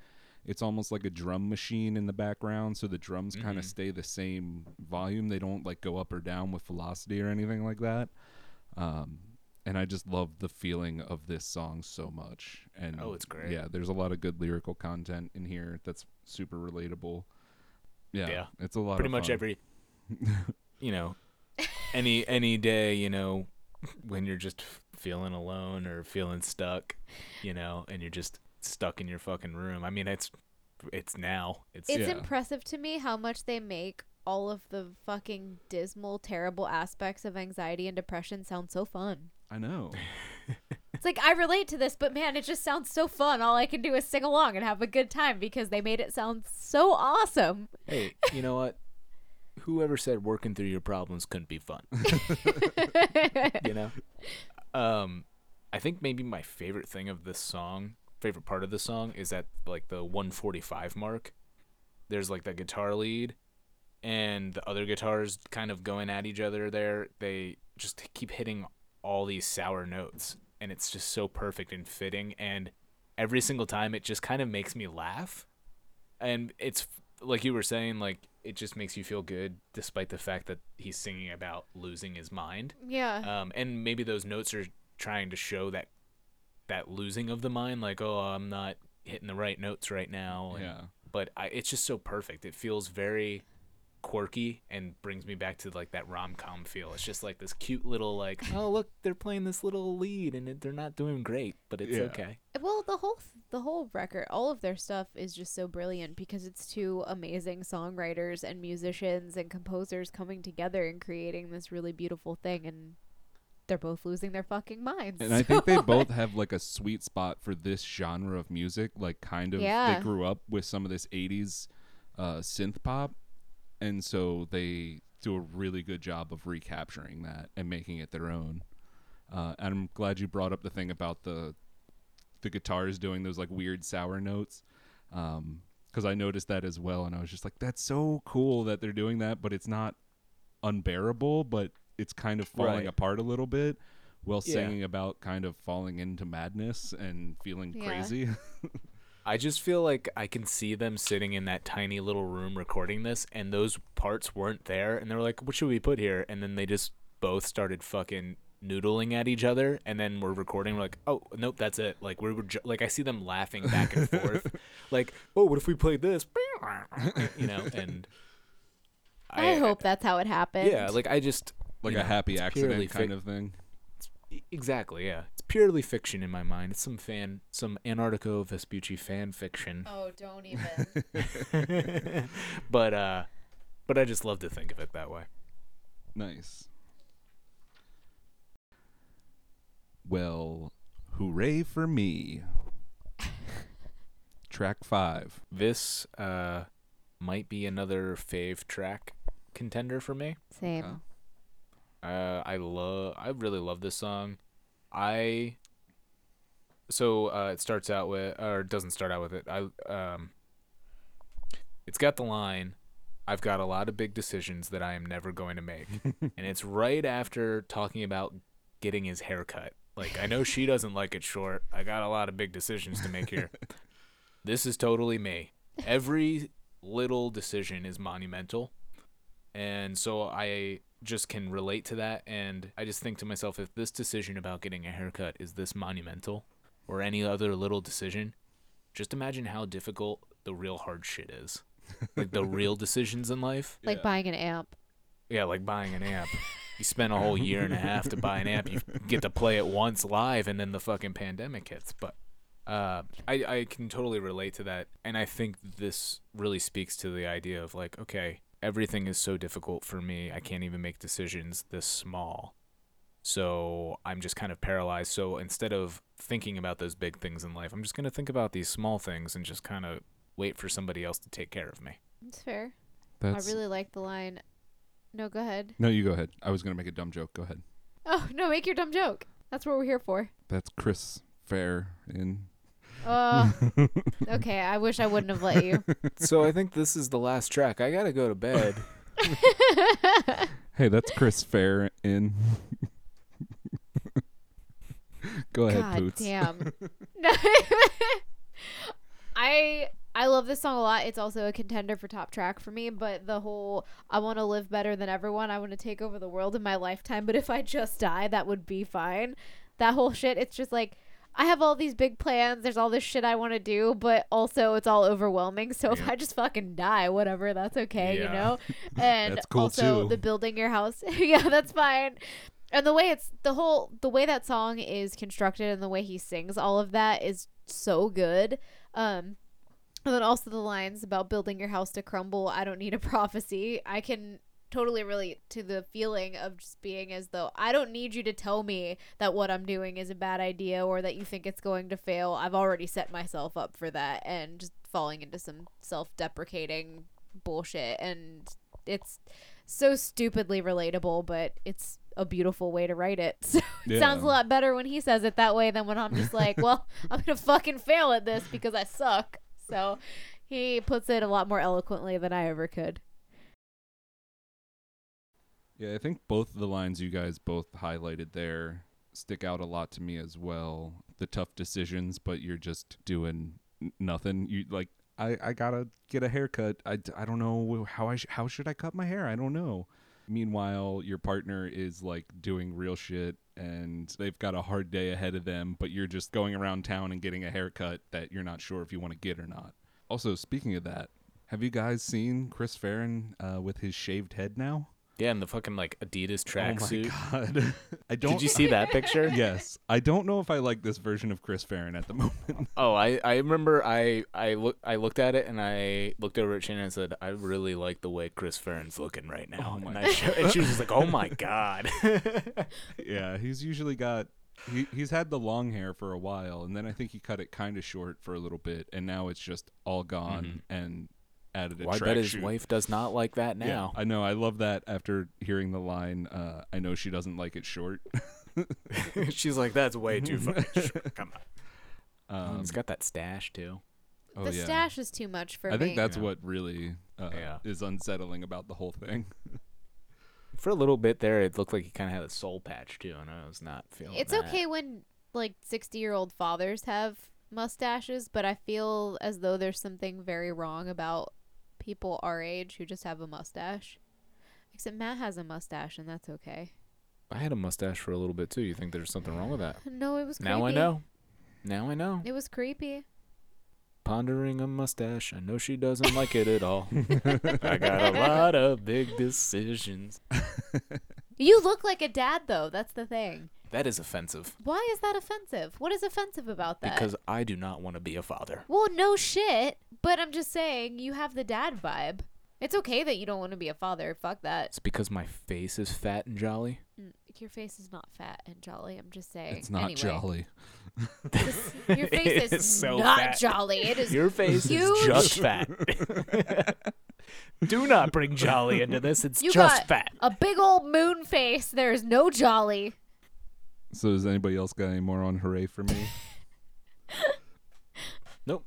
It's almost like a drum machine in the background, so the drums kind of stay the same volume. They don't like go up or down with velocity or anything like that. Um, and I just love the feeling of this song so much. And Oh, it's great. Yeah, there's a lot of good lyrical content in here that's super relatable. Yeah, Yeah. it's a lot. Pretty much fun. every, you know, any any day, you know, when you're just feeling alone or feeling stuck, you know, and you're just stuck in your fucking room. I mean, it's it's now. It's It's Yeah. impressive to me how much they make all of the fucking dismal, terrible aspects of anxiety and depression sound so fun. I know. It's like I relate to this, but man, it just sounds so fun. All I can do is sing along and have a good time because they made it sound so awesome. hey, you know what? Whoever said working through your problems couldn't be fun? you know um i think maybe my favorite thing of this song favorite part of the song is at like the 145 mark. There's like the guitar lead and the other guitars kind of going at each other there. They just keep hitting all these sour notes and it's just so perfect and fitting and every single time it just kind of makes me laugh. And it's like you were saying like it just makes you feel good despite the fact that he's singing about losing his mind. Yeah. um, and maybe those notes are trying to show that that losing of the mind like oh i'm not hitting the right notes right now and- yeah. but I, it's just so perfect it feels very quirky and brings me back to like that rom-com feel it's just like this cute little like oh look they're playing this little lead and it, they're not doing great but it's Yeah. okay uh, Well, the whole th- the whole record, all of their stuff is just so brilliant because it's two amazing songwriters and musicians and composers coming together and creating this really beautiful thing and they're both losing their fucking minds. And I think they both have like a sweet spot for this genre of music. Like, kind of, Yeah. they grew up with some of this '80s uh, synth pop, and so they do a really good job of recapturing that and making it their own. Uh, and I'm glad you brought up the thing about the the guitars doing those like weird sour notes, because I noticed that as well, and I was just like, that's so cool that they're doing that, but it's not unbearable, but it's kind of falling Right. apart a little bit while Yeah. singing about kind of falling into madness and feeling Yeah. crazy. I just feel like I can see them sitting in that tiny little room recording this, and those parts weren't there, and they were like, "What should we put here?" And then they just both started fucking noodling at each other, and then we're recording. We're like, "Oh, nope, that's it." Like we were ju- like, I see them laughing back and forth, like, "Oh, what if we played this?" You know, and I, hope that's how it happened. Yeah, like I just like you a know, happy accident purely kind fic- of thing. Exactly, yeah. It's purely fiction in my mind. It's some fan, some Antarctigo Vespucci fan fiction. Oh, don't even. but uh, but I just love to think of it that way. Nice. Well, hooray for me. Track five. This uh might be another fave track contender for me. Same. Uh, I love, I really love this song. I so uh, it starts out with, or it doesn't start out with it. I um, it's got the line, "I've got a lot of big decisions that I am never going to make," and it's right after talking about getting his hair cut. Like I know she doesn't like it short. I got a lot of big decisions to make here. this is totally me. Every little decision is monumental. And so I just can relate to that and I just think to myself if this decision about getting a haircut is this monumental or any other little decision, just imagine how difficult the real hard shit is. Like the real decisions in life. Like Yeah. buying an amp. Yeah, like buying an amp. You spend a whole year and a half to buy an amp. You get to play it once live, and then the fucking pandemic hits. But uh, I I can totally relate to that, and I think this really speaks to the idea of like, okay, everything is so difficult for me. I can't even make decisions this small. So I'm just kind of paralyzed. So instead of thinking about those big things in life, I'm just gonna think about these small things and just kind of wait for somebody else to take care of me. It's fair. That's I really like the line. No, go ahead. no. You go ahead. I was gonna make a dumb joke. Go ahead. Oh no, make your dumb joke. That's what we're here for. That's Chris Fair in. Uh, okay, I wish I wouldn't have let you. so I think this is the last track. I gotta go to bed. Hey, that's Chris Fair in. go ahead, God Poots. damn. I I love this song a lot. It's also a contender for top track for me, but the whole I want to live better than everyone. I want to take over the world in my lifetime, but if I just die, that would be fine. That whole shit, it's just like I have all these big plans. There's all this shit I want to do, but also it's all overwhelming. So if I just fucking die, whatever, that's okay, you know? And That's cool, also too. the building your house. yeah, that's fine. And the way it's the whole the way that song is constructed and the way he sings all of that is so good. Um and then also the lines about building your house to crumble, I don't need a prophecy. I can totally relate to the feeling of just being as though I don't need you to tell me that what I'm doing is a bad idea or that you think it's going to fail. I've already set myself up for that and just falling into some self-deprecating bullshit and it's so stupidly relatable, but it's a beautiful way to write it. So it Yeah. sounds a lot better when he says it that way than when I'm just like, well, I'm going to fucking fail at this because I suck. So he puts it a lot more eloquently than I ever could. Yeah, I think both of the lines you guys both highlighted there stick out a lot to me as well. The tough decisions, but you're just doing nothing. You like, I, I gotta get a haircut. I, I don't know how I sh- how should I cut my hair. I don't know. Meanwhile, your partner is like doing real shit and they've got a hard day ahead of them, but you're just going around town and getting a haircut that you're not sure if you want to get or not. Also, speaking of that, have you guys seen Chris Farren uh, with his shaved head now? Yeah, and the fucking like Adidas tracksuit. Oh my god. I don't Did you see that picture? Yes. I don't know if I like this version of Chris Farren at the moment. Oh, I, I remember I I look I looked at it and I looked over at Shannon and said I really like the way Chris Farren's looking right now. Oh my and, I and she was just like, "Oh my god." yeah, he's usually got he, he's had the long hair for a while and then I think he cut it kind of short for a little bit and now it's just all gone mm-hmm. and added a well, I bet his tracksuit. wife does not like that Yeah, now. I know. I love that after hearing the line, uh, I know she doesn't like it short. She's like, "That's way too fucking short. Come on." Um, it's got that stash too. oh, the yeah. stash is too much for I me. think that's Yeah. what really uh, Yeah. is unsettling about the whole thing. For a little bit there, it looked like he kind of had a soul patch too, and I was not feeling. it's that. okay when like 60 year old fathers have mustaches, but I feel as though there's something very wrong about people our age who just have a mustache. Except Matt has a mustache, and that's okay. I had a mustache for a little bit too. You think there's something wrong with that? No, it was creepy. Now I know. Now I know. It was creepy. Pondering a mustache. I know she doesn't like it at all. I got a lot of big decisions. You look like a dad, though. That's the thing. That is offensive Why is that offensive? What is offensive about that? because I do not want to be a father. well, no shit. But I'm just saying, you have the dad vibe. It's okay that you don't want to be a father. Fuck that. It's because my face is fat and jolly. Mm, Your face is not fat and jolly. I'm just saying. it's not Anyway, jolly. this- your face is, is so not fat. jolly. It is. Your face huge. is just fat. do not bring jolly into this. It's You just got fat. a big old moon face. There is no jolly. So does anybody else got any more on hooray for me? Nope.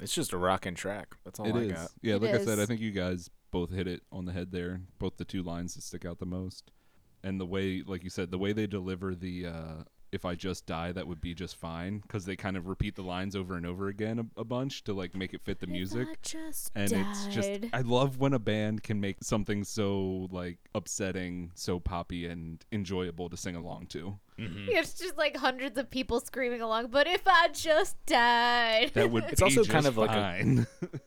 It's just a rocking track. That's all It I is. got. Yeah, It like I said, I is. think you guys both hit it on the head there. Both the two lines that stick out the most. And the way, like you said, the way they deliver the uh, if I just die, that would be just fine. Because they kind of repeat the lines over and over again a, a bunch to like make it fit the music. If I just and died. it's just I love when a band can make something so like upsetting, so poppy and enjoyable to sing along to. Mm-hmm. It's just like hundreds of people screaming along. But if I just died, That would It's be also just kind of like a- fine.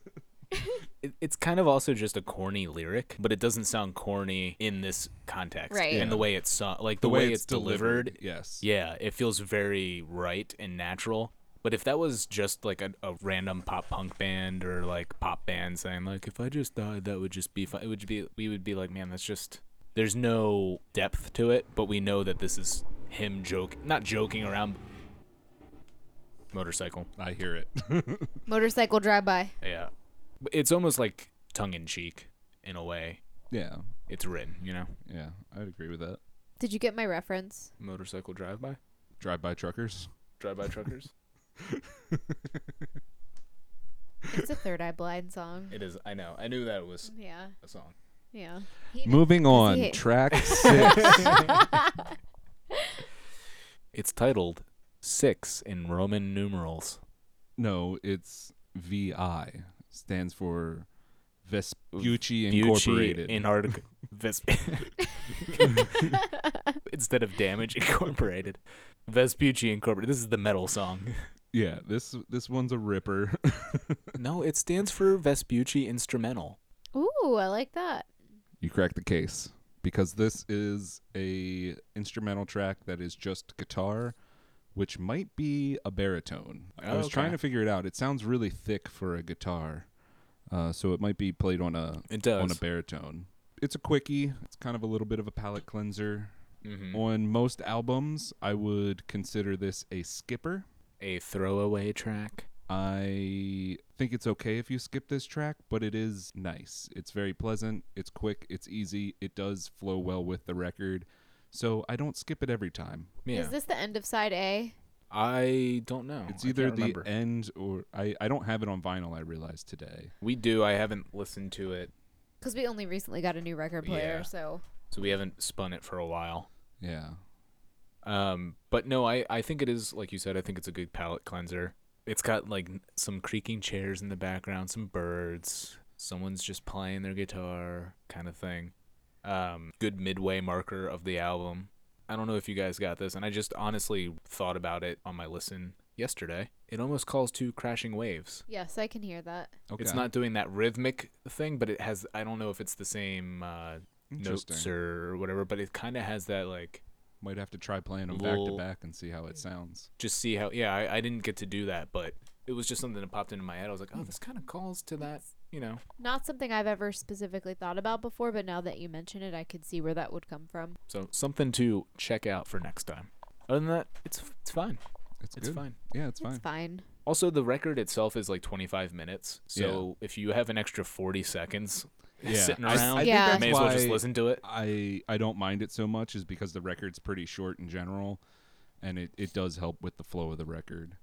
It, it's kind of also just a corny lyric, but it doesn't sound corny in this context. Right. And the way it's sung, like the, way, it's delivered, yes. yeah, it feels very right and natural. But if that was just like a, a random pop punk band or like pop band saying like if I just died that would just be fun, it would be we would be like man that's just there's no depth to it. But we know that this is him joke not joking around. Motorcycle, I hear it. motorcycle drive by. yeah, it's almost like tongue in cheek in a way. yeah. It's written, you know. Yeah, I'd agree with that. Did you get my reference? Motorcycle drive by, Drive by truckers. drive by truckers. It's a Third Eye Blind song. it is. I know. I knew that was Yeah, a song. yeah. He- Moving on, it- track six. It's titled Six in Roman numerals. no, it's VI. Stands for Vespucci Incorporated. in Artic- Ves- Instead of Damage Incorporated. Vespucci Incorporated. This is the metal song. yeah, this this one's a ripper. no, it stands for Vespucci Instrumental. Ooh, I like that. you cracked the case because this is a instrumental track that is just guitar which might be a baritone i was Okay. trying to figure it out it sounds really thick for a guitar uh, so it might be played on a on a baritone it's a quickie it's kind of a little bit of a palate cleanser Mhm. on most albums i would consider this a skipper A throwaway track. I think it's okay if you skip this track, but it is nice. It's very pleasant, it's quick, it's easy, it does flow well with the record. So I don't skip it every time. Yeah. Is this the end of side A? I don't know. It's I either the remember. end or I, I don't have it on vinyl, I realized today. We do. I haven't listened to it, Because we only recently got a new record player, Yeah. so so we haven't spun it for a while. Yeah. Um, but no, I, I think it is like you said. I think it's a good palate cleanser. It's got like n- some creaking chairs in the background, some birds, someone's just playing their guitar, kind of thing. Um, good midway marker of the album. I don't know if you guys got this, and I just honestly thought about it on my listen yesterday. It almost calls to crashing waves. yes, I can hear that. Okay. It's not doing that rhythmic thing, but it has. I don't know if it's the same uh, notes or whatever, but it kind of has that like Might have to try playing them back to back and see how it sounds. just see how. Yeah, I, I didn't get to do that, but it was just something that popped into my head. I was like, oh, this kind of calls to that, you know. Not something I've ever specifically thought about before, but now that you mention it, I could see where that would come from. So something to check out for next time. Other than that, it's it's fine. It's, It's good. fine. Yeah, it's fine. It's fine. Also, the record itself is like 25 minutes. So if you have an extra 40 seconds Yeah, sitting I- around, I, think Yeah. that's may as well just why listen to it. I I don't mind it so much is because the record's pretty short in general, and it it does help with the flow of the record.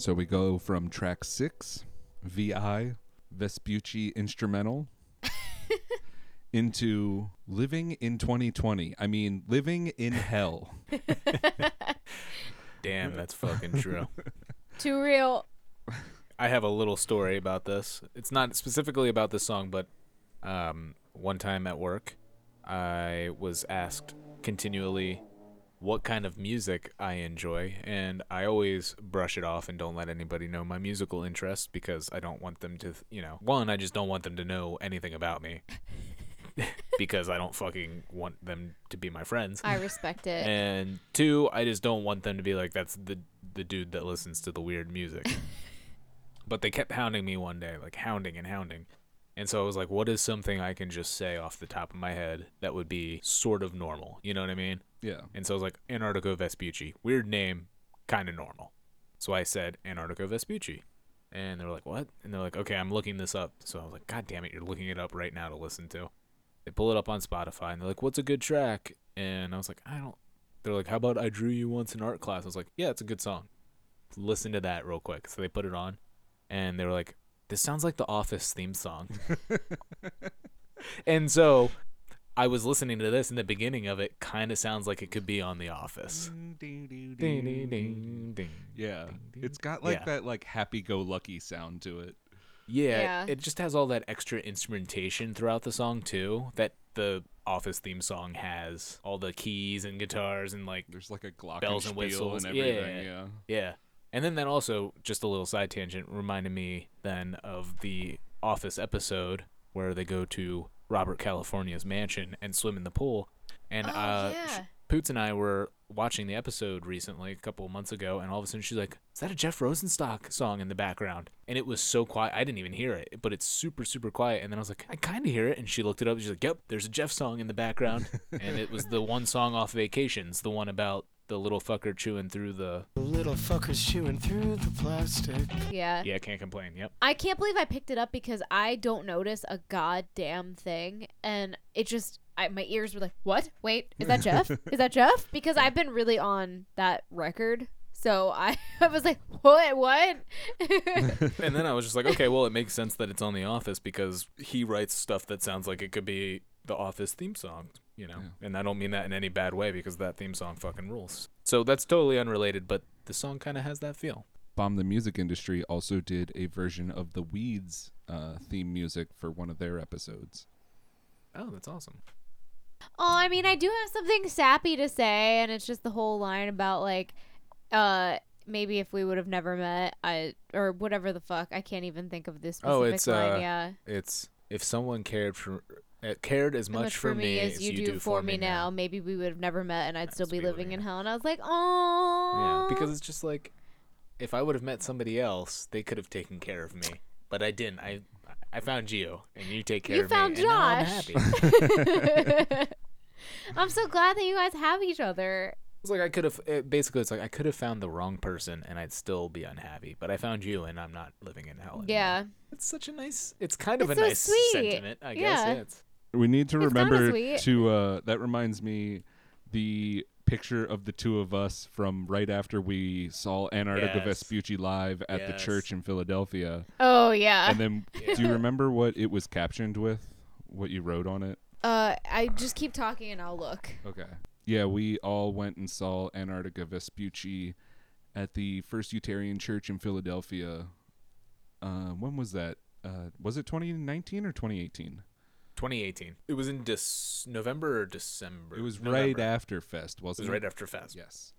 So we go from track six, VI, Vespucci instrumental, into living in 2020. I mean, living in hell. Damn, that's fucking true. Too real. I have a little story about this. It's not specifically about this song, but um, one time at work, I was asked continually what kind of music I enjoy, and I always brush it off and don't let anybody know my musical interests because I don't want them to, you know, one, I just don't want them to know anything about me because I don't fucking want them to be my friends. I respect it. And two, I just don't want them to be like, that's the the dude that listens to the weird music. but they kept hounding me one day, like hounding and hounding. And so I was like, what is something I can just say off the top of my head that would be sort of normal? You know what I mean? Yeah. And so I was like, Antarctigo Vespucci. Weird name, kind of normal. So I said, Antarctigo Vespucci. And they were like, what? And they're like, okay, I'm looking this up. So I was like, God damn it, you're looking it up right now to listen to. They pull it up on Spotify and they're like, what's a good track? And I was like, I don't. They're like, how about I Drew You Once in Art Class? I was like, yeah, it's a good song. Listen to that real quick. So they put it on and they were like, this sounds like the Office theme song. and so I was listening to this, and the beginning of it kind of sounds like it could be on The Office. Ding, ding, ding, ding. Yeah. Ding, ding. It's got like Yeah. that like happy-go-lucky sound to it. Yeah, Yeah. it just has all that extra instrumentation throughout the song too. That the Office theme song has all the keys and guitars and like There's like a glockenspiel Bells and whistles, and everything. yeah. Yeah. yeah. And then that also just a little side tangent reminded me then of the Office episode where they go to Robert California's mansion and swim in the pool. And Oh, uh, yeah. Poots and I were watching the episode recently, a couple of months ago, and all of a sudden she's like, "Is that a Jeff Rosenstock song in the background?" And it was so quiet, I didn't even hear it, but it's super, super quiet. And then I was like, "I kind of hear it," and she looked it up. And she's like, "Yep, there's a Jeff song in the background," and it was the one song off Vacations, the one about the little fucker chewing through the. The little fuckers chewing through the plastic. Yeah. Yeah, can't complain. Yep. I can't believe I picked it up because I don't notice a goddamn thing, and it just I, my ears were like, "What? Wait, is that Jeff? is that Jeff?" Because I've been really on that record, so I, I was like, "What? What?" and then I was just like, okay, well, it makes sense that it's on The Office because he writes stuff that sounds like it could be the Office theme song, you know. Yeah. And I don't mean that in any bad way because that theme song fucking rules. So that's totally unrelated, but the song kind of has that feel. Bomb the Music Industry also did a version of the Weeds uh, theme music for one of their episodes. Oh, that's awesome. Oh, I mean, I do have something sappy to say, and it's just the whole line about like, uh, maybe if we would have never met, I or whatever the fuck. I can't even think of this specific Oh, it's, line. uh, yeah, It's if someone cared for cared as much, for me as you, do, for me now. Maybe we would have never met, and I'd still be living in hell. And I was like, oh, Yeah, because it's just like if I would have met somebody else, they could have taken care of me, but I didn't. I I found you, and you take care You of found me, now I'm Josh. happy. I'm so glad that you guys have each other. It's like I could have. It, basically, it's like I could have found the wrong person, and I'd still be unhappy. But I found you, and I'm not living in hell. Anymore. Yeah. it's such a nice. It's kind of It's a so nice sweet. sentiment, I guess. Yeah. Yeah, it's, We need to It's remember to. Uh, that reminds me, the picture of the two of us from right after we saw Antarctigo Yes. Vespucci live at the church in Philadelphia. Oh yeah. And then, do you remember what it was captioned with? What you wrote on it? uh, I just keep talking and I'll look. Okay. Yeah, we all went and saw Antarctigo Vespucci at the First Unitarian Church in Philadelphia. Uh, when was that? Uh, was it 2019 or 2018? 2018. It was in Dec- November or December. It was November. right after Fest, wasn't was it? Was right after Fest. Yes.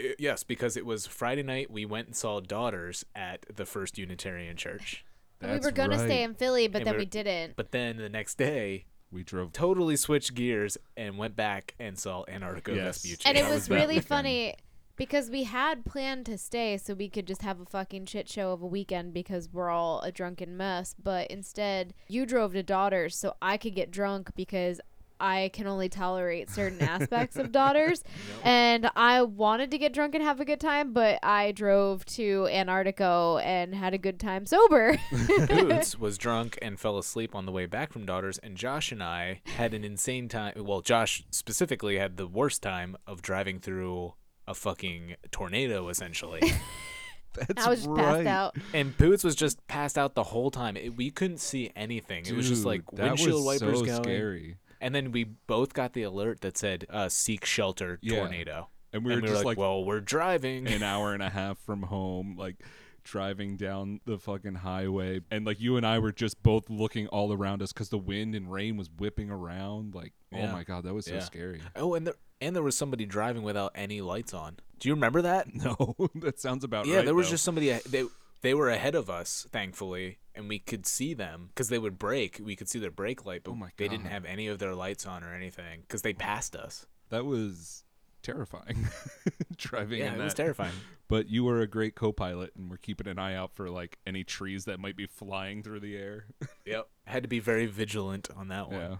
I- yes, because it was Friday night. We went and saw Daughters at the First Unitarian Church. And we were gonna stay in Philly, but And then we we didn't. But then the next day, We drove. totally switched gears and went back and saw Antarctigo Yes. Vespucci. And it That was was really weekend. funny because we had planned to stay so we could just have a fucking shit show of a weekend because we're all a drunken mess. But instead, you drove to Daughters so I could get drunk because I can only tolerate certain aspects of Daughters. And I wanted to get drunk and have a good time, but I drove to Antarctigo and had a good time sober. Boots was drunk and fell asleep on the way back from Daughters, and Josh and I had an insane time. Well, Josh specifically had the worst time of driving through a fucking tornado, essentially. That's I was just right. passed out. and Boots was just passed out the whole time. It, we couldn't see anything. it was just Dude, like that windshield was wipers so going. scary. And then we both got the alert that said uh, "seek shelter, Yeah. tornado." And we were and we just were like, like, "Well, we're driving." an hour and a half from home, like driving down the fucking highway. And like you and I were just both looking all around us because the wind and rain was whipping around. Like, oh my God, that was so Yeah. scary. oh, and there and there was somebody driving without any lights on. Do you remember that? No, that sounds about yeah, right. Yeah, there was though. just somebody. They they were ahead of us, thankfully, and we could see them because they would brake. We could see their brake light, but Oh they didn't have any of their lights on or anything because they passed us. that was terrifying driving Yeah, in it that. was terrifying. But you were a great co-pilot, and we're keeping an eye out for like any trees that might be flying through the air. yep, had to be very vigilant on that one. yeah.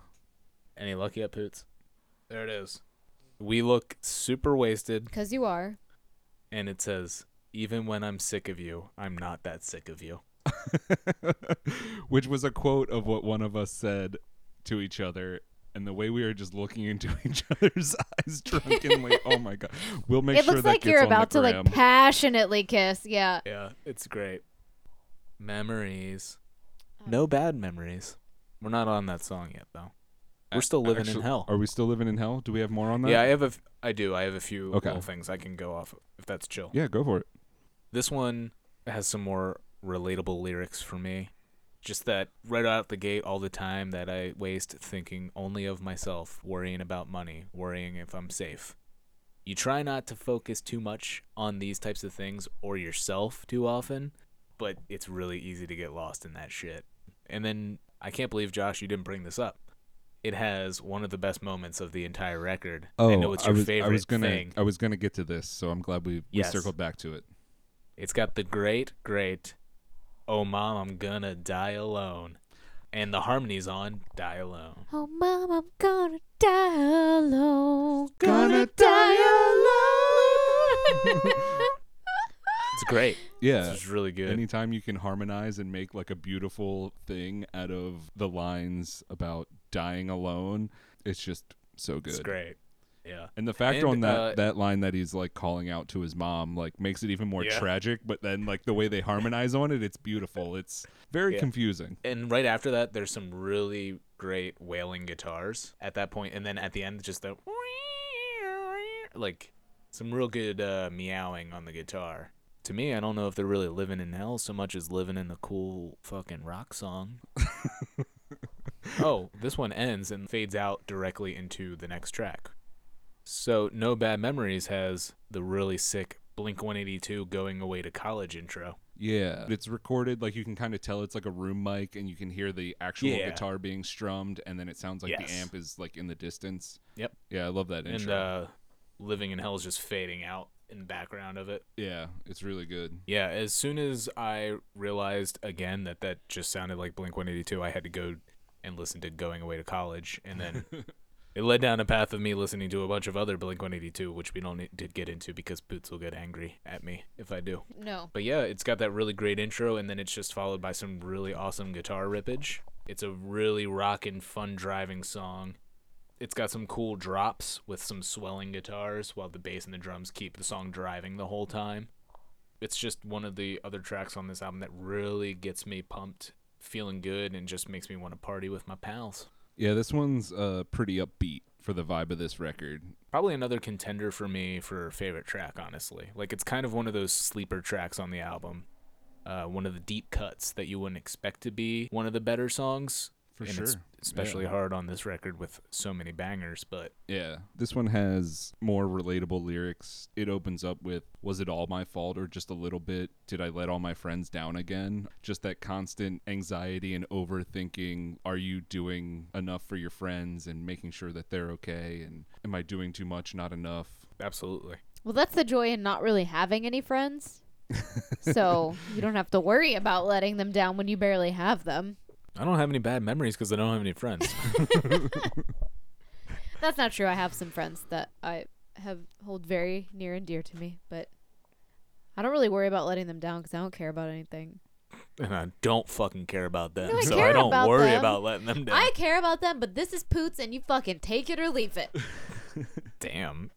Any lucky up Poots? There it is. We look super wasted, Because you are. and it says, "Even when I'm sick of you, I'm not that sick of you." Which was a quote of what one of us said to each other. And the way we were just looking into each other's eyes drunkenly. oh my god. We'll make it sure looks that like gets you're on the about to like passionately kiss. Yeah. Yeah, it's great. Memories. Oh. No bad memories. We're not on that song yet, though. We're still living in hell. Are we still living in hell? Do we have more on that? Yeah, I have a. F- I do. I have a few Okay. little things I can go off of, if that's chill. Yeah, go for it. This one has some more relatable lyrics for me. Just that right out the gate, all the time that I waste thinking only of myself, worrying about money, worrying if I'm safe. You try not to focus too much on these types of things or yourself too often, but it's really easy to get lost in that shit. And then I can't believe, Josh, you didn't bring this up. It has one of the best moments of the entire record. Oh, I know it's your Oh, was, favorite I was gonna, thing. I was gonna get to this, so I'm glad we, we Yes. circled back to it. It's got the great, great, oh mom, I'm gonna die alone. And the harmony's on Die Alone. Oh, mom, I'm gonna die alone. Gonna die alone. It's great. Yeah. It's really good. Anytime you can harmonize and make like a beautiful thing out of the lines about dying alone, it's just so good. It's great. Yeah. And the fact And, on that uh, that line that he's like calling out to his mom like makes it even more Yeah. tragic, but then like the way they harmonize on it, it's beautiful. It's very Yeah. confusing. And right after that, there's some really great wailing guitars at that point, and then at the end, just the like some real good uh, meowing on the guitar. To me, I don't know if they're really living in hell so much as living in a cool fucking rock song. oh, this one ends and fades out directly into the next track. So, No Bad Memories has the really sick Blink 182 going away to college intro. Yeah. It's recorded like you can kind of tell it's like a room mic and you can hear the actual Yeah. guitar being strummed and then it sounds like the amp is like in the distance. Yep. Yeah, I love that And intro. uh, Living in Hell is just fading out in the background of it. yeah, it's really good. Yeah, as soon as I realized again that that just sounded like Blink 182, I had to go and listen to Going Away to College. And then it led down a path of me listening to a bunch of other Blink 182, which we don't need to get into because Boots will get angry at me if I do. no. But yeah, it's got that really great intro, and then it's just followed by some really awesome guitar rippage. It's a really rockin', fun driving song. It's got some cool drops with some swelling guitars, while the bass and the drums keep the song driving the whole time. It's just one of the other tracks on this album that really gets me pumped, feeling good, and just makes me want to party with my pals. Yeah, this one's uh pretty upbeat for the vibe of this record. Probably another contender for me for favorite track, honestly. Like it's kind of one of those sleeper tracks on the album. Uh, one of the deep cuts that you wouldn't expect to be one of the better songs For and sure. it's especially Yeah. hard on this record with so many bangers. But Yeah. This one has more relatable lyrics. It opens up with Was it all my fault or just a little bit? Did I let all my friends down again? Just that constant anxiety and overthinking. Are you doing enough for your friends and making sure that they're okay? And am I doing too much, not enough? absolutely, Well, that's the joy in not really having any friends. so you don't have to worry about letting them down when you barely have them. I don't have any bad memories because I don't have any friends. That's not true. I have some friends that I have hold very near and dear to me, but I don't really worry about letting them down because I don't care about anything. and I don't fucking care about them, No, I so care I don't about worry them. about letting them down. I care about them, but this is Poots, and you fucking take it or leave it. Damn.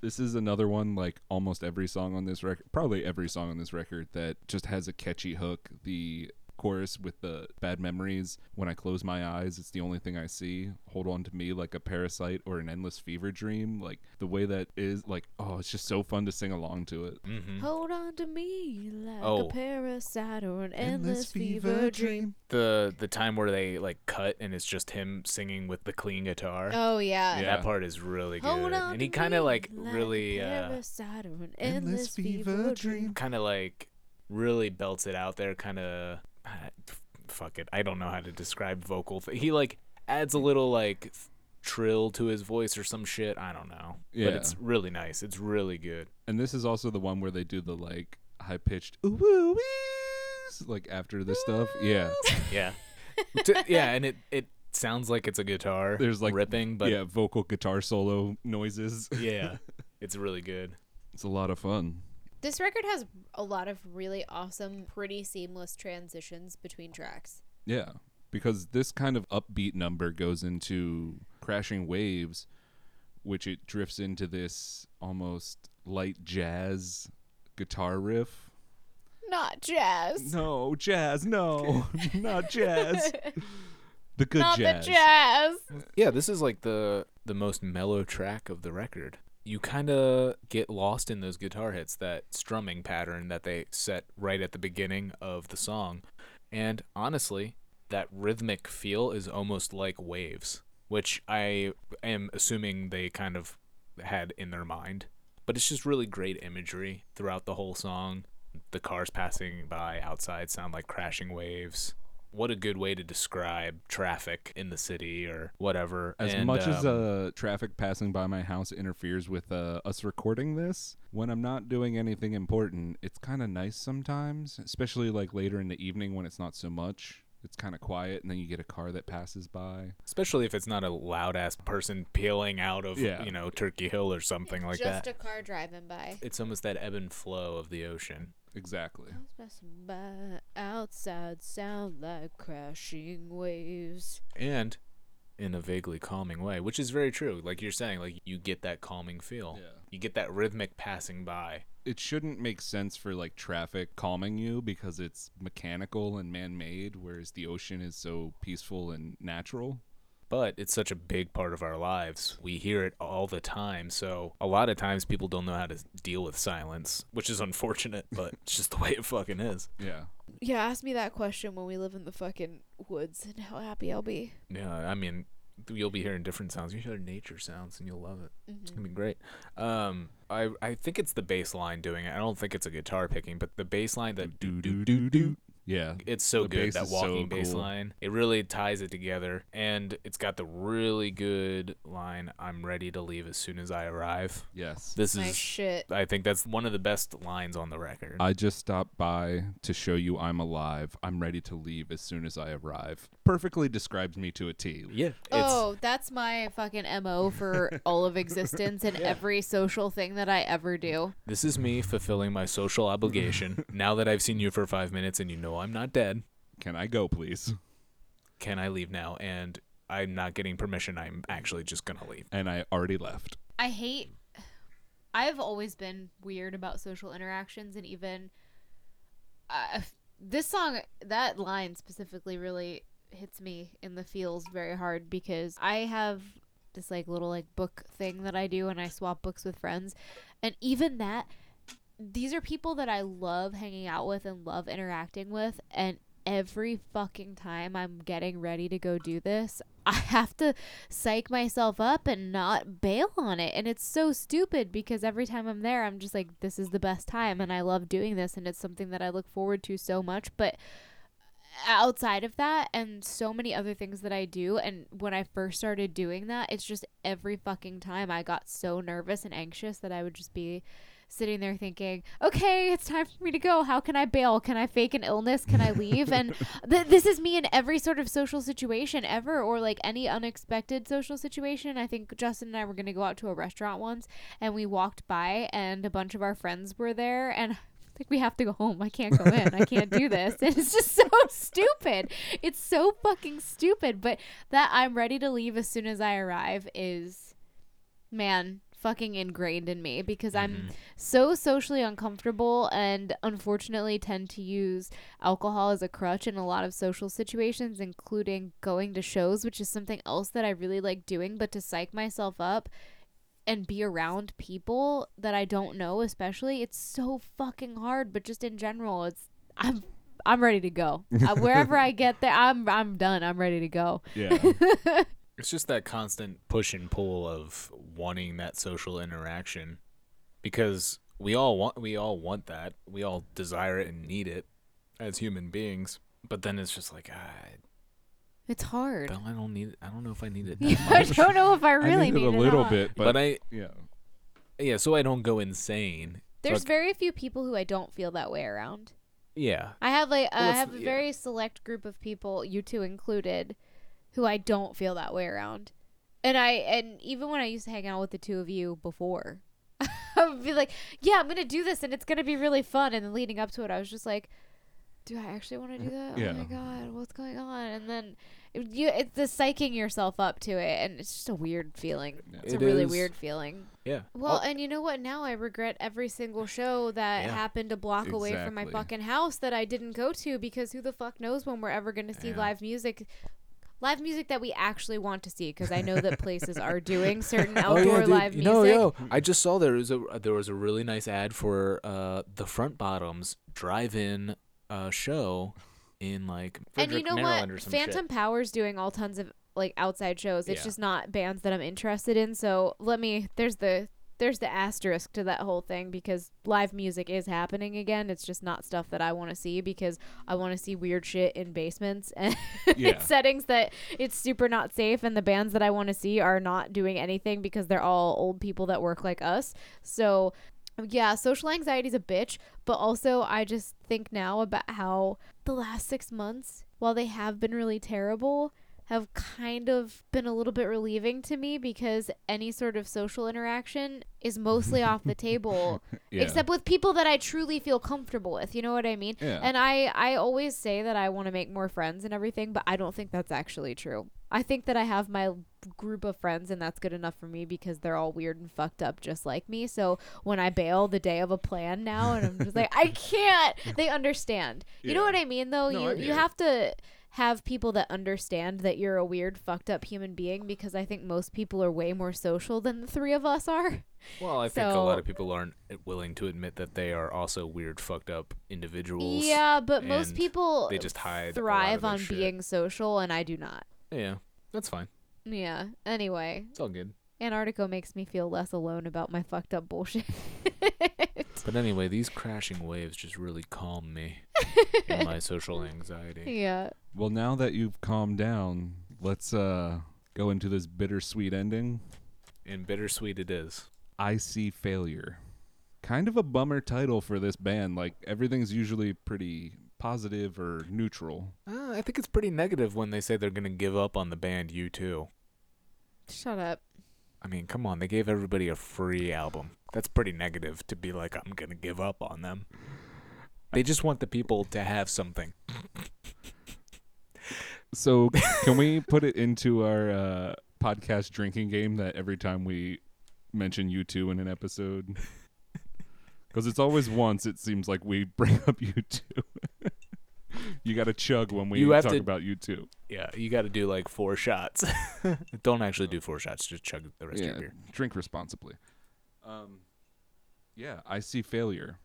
This is another one like almost every song on this record, probably every song on this record that just has a catchy hook. The chorus with the bad memories. When I close my eyes, it's the only thing I see. Hold on to me like a parasite or an endless fever dream. Like the way that is, like oh, it's just so fun to sing along to it. hmm Hold on to me like Oh. a parasite or an endless, fever, dream. The the time where they like cut and it's just him singing with the clean guitar. Oh yeah. Yeah. That part is really good, Hold on and he kind of like like really, a uh, parasite or an endless, fever, dream. kind of like really belts it out there. Kind of, fuck it. I don't know how to describe vocal. Th- he like adds a little like th- trill to his voice or some shit. I don't know. Yeah. But it's really nice. It's really good. And this is also the one where they do the like high pitched ooh woo like after this stuff. Yeah. Yeah. T- yeah, and it it sounds like it's a guitar. There's like ripping, but yeah, vocal guitar solo noises. yeah, it's really good. It's a lot of fun. This record has a lot of really awesome, pretty seamless transitions between tracks. Yeah, because this kind of upbeat number goes into crashing waves, which it drifts into this almost light jazz guitar riff. Not jazz. No, jazz, no, not jazz. The good Not jazz. the jazz. Yeah, this is like the the most mellow track of the record. You kind of get lost in those guitar hits, that strumming pattern that they set right at the beginning of the song. And honestly, that rhythmic feel is almost like waves, which I am assuming they kind of had in their mind. But it's just really great imagery throughout the whole song. The cars passing by outside sound like crashing waves. What a good way to describe traffic in the city or whatever. As And, much as um, uh, traffic passing by my house interferes with uh, us recording this, when I'm not doing anything important, it's kind of nice sometimes, especially like later in the evening when it's not so much. It's kind of quiet, and then you get a car that passes by. especially if it's not a loud ass person peeling out of Yeah. you know Turkey Hill or something like Just that. Just a car driving by. It's almost that ebb and flow of the ocean. Exactly. Cars by outside sound like crashing waves. and in a vaguely calming way, which is very true. Like you're saying, like you get that calming feel. Yeah. You get that rhythmic passing by. It shouldn't make sense for like traffic calming you because it's mechanical and man-made, whereas the ocean is so peaceful and natural. But it's such a big part of our lives. We hear it all the time. So a lot of times people don't know how to deal with silence, which is unfortunate, but it's just the way it fucking is. Yeah. Yeah, ask me that question when we live in the fucking woods and how happy I'll be. Yeah, I mean, you'll be hearing different sounds. You hear nature sounds, and you'll love it. It's Mm-hmm. gonna be great. Um, I I think it's the bass line doing it. I don't think it's a guitar picking, but the bass line that do do do do. Yeah. It's so The good bass that is so walking bass cool. line. It really ties it together, and it's got the really good line. I'm ready to leave as soon as I arrive. Yes. This Nice is. shit. I think that's one of the best lines on the record. I just stopped by to show you I'm alive. I'm ready to leave as soon as I arrive. Perfectly describes me to a T. yeah. It's, Oh, that's my fucking MO for all of existence and every social thing that I ever do. This is me fulfilling my social obligation. now that I've seen you for five minutes and you know I'm not dead, Can I go, please? can I leave now? And I'm not getting permission. I'm actually just gonna leave. And I already left. I hate. I've always been weird about social interactions, and even uh, this song, that line specifically, really hits me in the feels very hard because I have this like little like book thing that I do, and I swap books with friends, and even that, these are people that I love hanging out with and love interacting with, and every fucking time I'm getting ready to go do this, I have to psych myself up and not bail on it. And it's so stupid because every time I'm there, I'm just like, this is the best time. And I love doing this. And it's something that I look forward to so much. But outside of that and so many other things that I do and when I first started doing that it's just every fucking time I got so nervous and anxious that I would just be sitting there thinking okay it's time for me to go how can I bail can I fake an illness can I leave and th- this is me in every sort of social situation ever or like any unexpected social situation I think Justin and I were going to go out to a restaurant once and we walked by and a bunch of our friends were there and like we have to go home. I can't go in. I can't do this. And it's just so stupid. It's so fucking stupid. But that I'm ready to leave as soon as I arrive is, man, fucking ingrained in me because I'm so socially uncomfortable and unfortunately tend to use alcohol as a crutch in a lot of social situations, including going to shows, which is something else that I really like doing. But to psych myself up and be around people that I don't know, especially, it's so fucking hard. But just in general, it's I'm I'm ready to go. uh, wherever I get there, I'm I'm done. I'm ready to go. Yeah. It's just that constant push and pull of wanting that social interaction because we all want we all want that. We all desire it and need it as human beings. But then it's just like I It's hard. don't I don't need it. I don't know if I need it that Yeah, I don't know if I I really need it a little or not. bit, but, But I yeah. yeah, so I don't go insane. There's Fuck. very few people who I don't feel that way around. Yeah. I have like Well, I have a yeah. very select group of people, you two included, who I don't feel that way around. And I and even when I used to hang out with the two of you before, I would be like, "Yeah, I'm gonna do this, and it's gonna be really fun." And then leading up to it, I was just like, "Do I actually want to do that? Yeah. Oh my god, what's going on?" And then it, you, it's the psyching yourself up to it, and it's just a weird feeling. It's It a really is. weird feeling. Yeah. Well, and you know what? Now I regret every single show that Yeah. happened a block away from my fucking house that I didn't go to because who the fuck knows when we're ever going to see Yeah. live music. Live music that we actually want to see because I know that places are doing certain outdoor live You music. know, yo, I just saw there was a there was a really nice ad for uh the Front Bottoms drive-in uh show in like and you know Maryland what? Phantom shit. Power's doing all tons of like outside shows. It's Yeah. just not bands that I'm interested in. So let me. There's the there's the asterisk to that whole thing because live music is happening again. It's just not stuff that I want to see because I want to see weird shit in basements and Yeah. settings that it's super not safe. And the bands that I want to see are not doing anything because they're all old people that work like us. So yeah, social anxiety is a bitch, but also I just think now about how the last six months, while they have been really terrible, have kind of been a little bit relieving to me because any sort of social interaction is mostly off the table Yeah. except with people that I truly feel comfortable with. You know what I mean? Yeah. And I I always say that I want to make more friends and everything, but I don't think that's actually true. I think that I have my group of friends and that's good enough for me because they're all weird and fucked up just like me. So when I bail the day of a plan now and I'm just like I can't, they understand. You know what I mean though? No, you I you have to have people that understand that you're a weird fucked up human being because I think most people are way more social than the three of us are. Well, I think a lot of people aren't eh, willing to admit that they are also weird, fucked up individuals. Yeah, but most people they just hide a lot of thrive on shit. being social, and I do not. Yeah, that's fine. Yeah. Anyway, It's all good. Antarctigo makes me feel less alone about my fucked up bullshit. But anyway, these crashing waves just really calm me in my social anxiety. yeah. Well, now that you've calmed down, let's uh go into this bittersweet ending. And bittersweet it is. I see failure. Kind of a bummer title for this band. Like everything's usually pretty positive or neutral. Uh, I think it's pretty negative when they say they're gonna give up on the band U2. Shut up. I mean, come on, they gave everybody a free album. That's pretty negative to be like, I'm gonna give up on them. They just want the people to have something. So, can we put it into our uh, podcast drinking game that every time we mention U2 in an episode? Because it's always once, it seems like we bring up you two. you got to chug when we You have talk to- about U2. Yeah, you got to do like four shots. Don't actually do four shots. Just chug the rest of your beer. drink responsibly. Um, yeah, I see failure.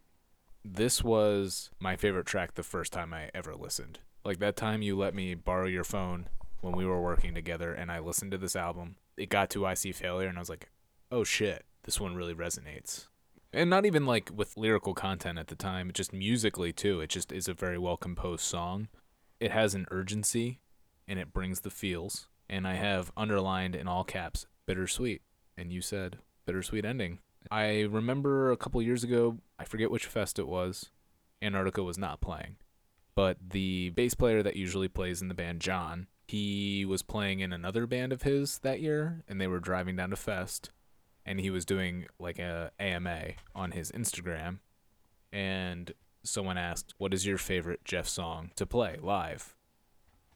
This was my favorite track the first time I ever listened. Like that time you let me borrow your phone when we were working together and I listened to this album. It got to I See Failure and I was like, "Oh shit, this one really resonates." And not even like with lyrical content at the time, just musically too. It just is a very well composed song. It has an urgency and it brings the feels. And I have underlined in all caps bittersweet. And you said bittersweet ending. I remember a couple years ago, I forget which fest it was, Antarctigo was not playing. But the bass player that usually plays in the band, John, he was playing in another band of his that year, and they were driving down to Fest, and he was doing like a AMA on his Instagram, and someone asked, "What is your favorite Jeff song to play live?"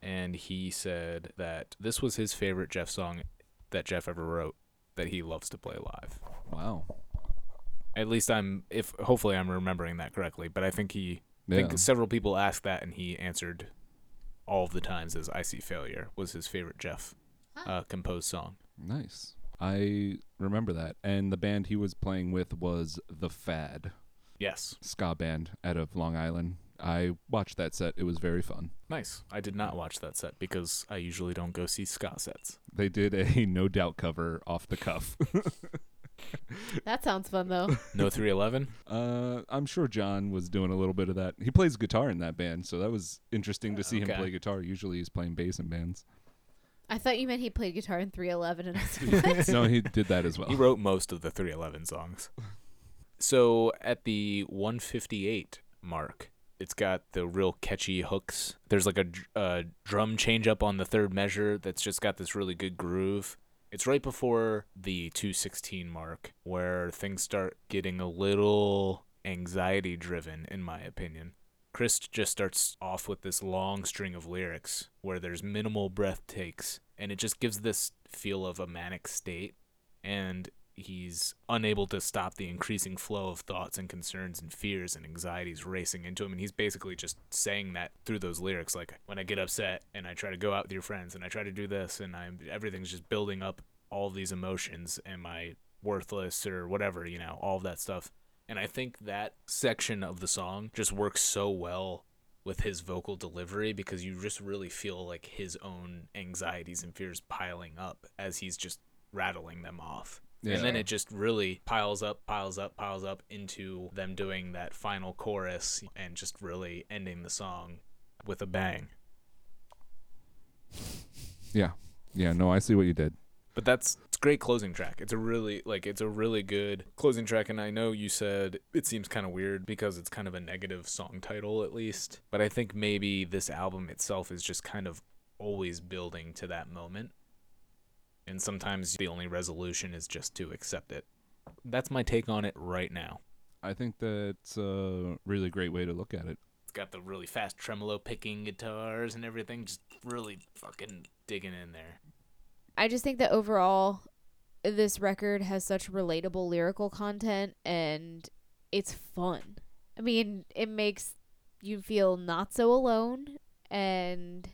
And he said that this was his favorite Jeff song that Jeff ever wrote that he loves to play live. Wow. At least I'm if hopefully I'm remembering that correctly, but I think he I Yeah. think several people asked that and he answered all of the times as I see failure was his favorite Jeff uh, composed song. Nice. I remember that. And the band he was playing with was The Fad, Yes. ska band out of Long Island. I watched that set. It was very fun. Nice. I did not watch that set because I usually don't go see ska sets. They did a No Doubt cover off the cuff. That sounds fun though. No 311? uh, I'm sure John was doing a little bit of that. He plays guitar in that band, so that was interesting to see him play guitar. Usually he's playing bass in bands. I thought you meant he played guitar in 311 and I was like, what? no, he did that as well. He wrote most of the 311 songs. So at the 158 mark, it's got the real catchy hooks. There's like a, dr- uh drum change up on the third measure that's just got this really good groove. It's right before the 216 mark where things start getting a little anxiety driven, in my opinion. Chris just starts off with this long string of lyrics where there's minimal breath takes, and it just gives this feel of a manic state and he's unable to stop the increasing flow of thoughts and concerns and fears and anxieties racing into him and he's basically just saying that through those lyrics like when i get upset and i try to go out with your friends and i try to do this and i'm everything's just building up all these emotions. Am i worthless or whatever you know all of that stuff and i think that section of the song just works so well with his vocal delivery because you just really feel like his own anxieties and fears piling up as he's just rattling them off. Yeah. And then it just really piles up, piles up, piles up into them doing that final chorus and just really ending the song with a bang. Yeah. Yeah, no, I see what you did. But that's great closing track. It's a really like it's a really good closing track and I know you said it seems kind of weird because it's kind of a negative song title at least, but I think maybe this album itself is just kind of always building to that moment. And sometimes the only resolution is just to accept it. That's my take on it right now. I think that's a really great way to look at it. It's got the really fast tremolo picking guitars and everything just really fucking digging in there. I just think that overall, this record has such relatable lyrical content and it's fun. I mean, it makes you feel not so alone and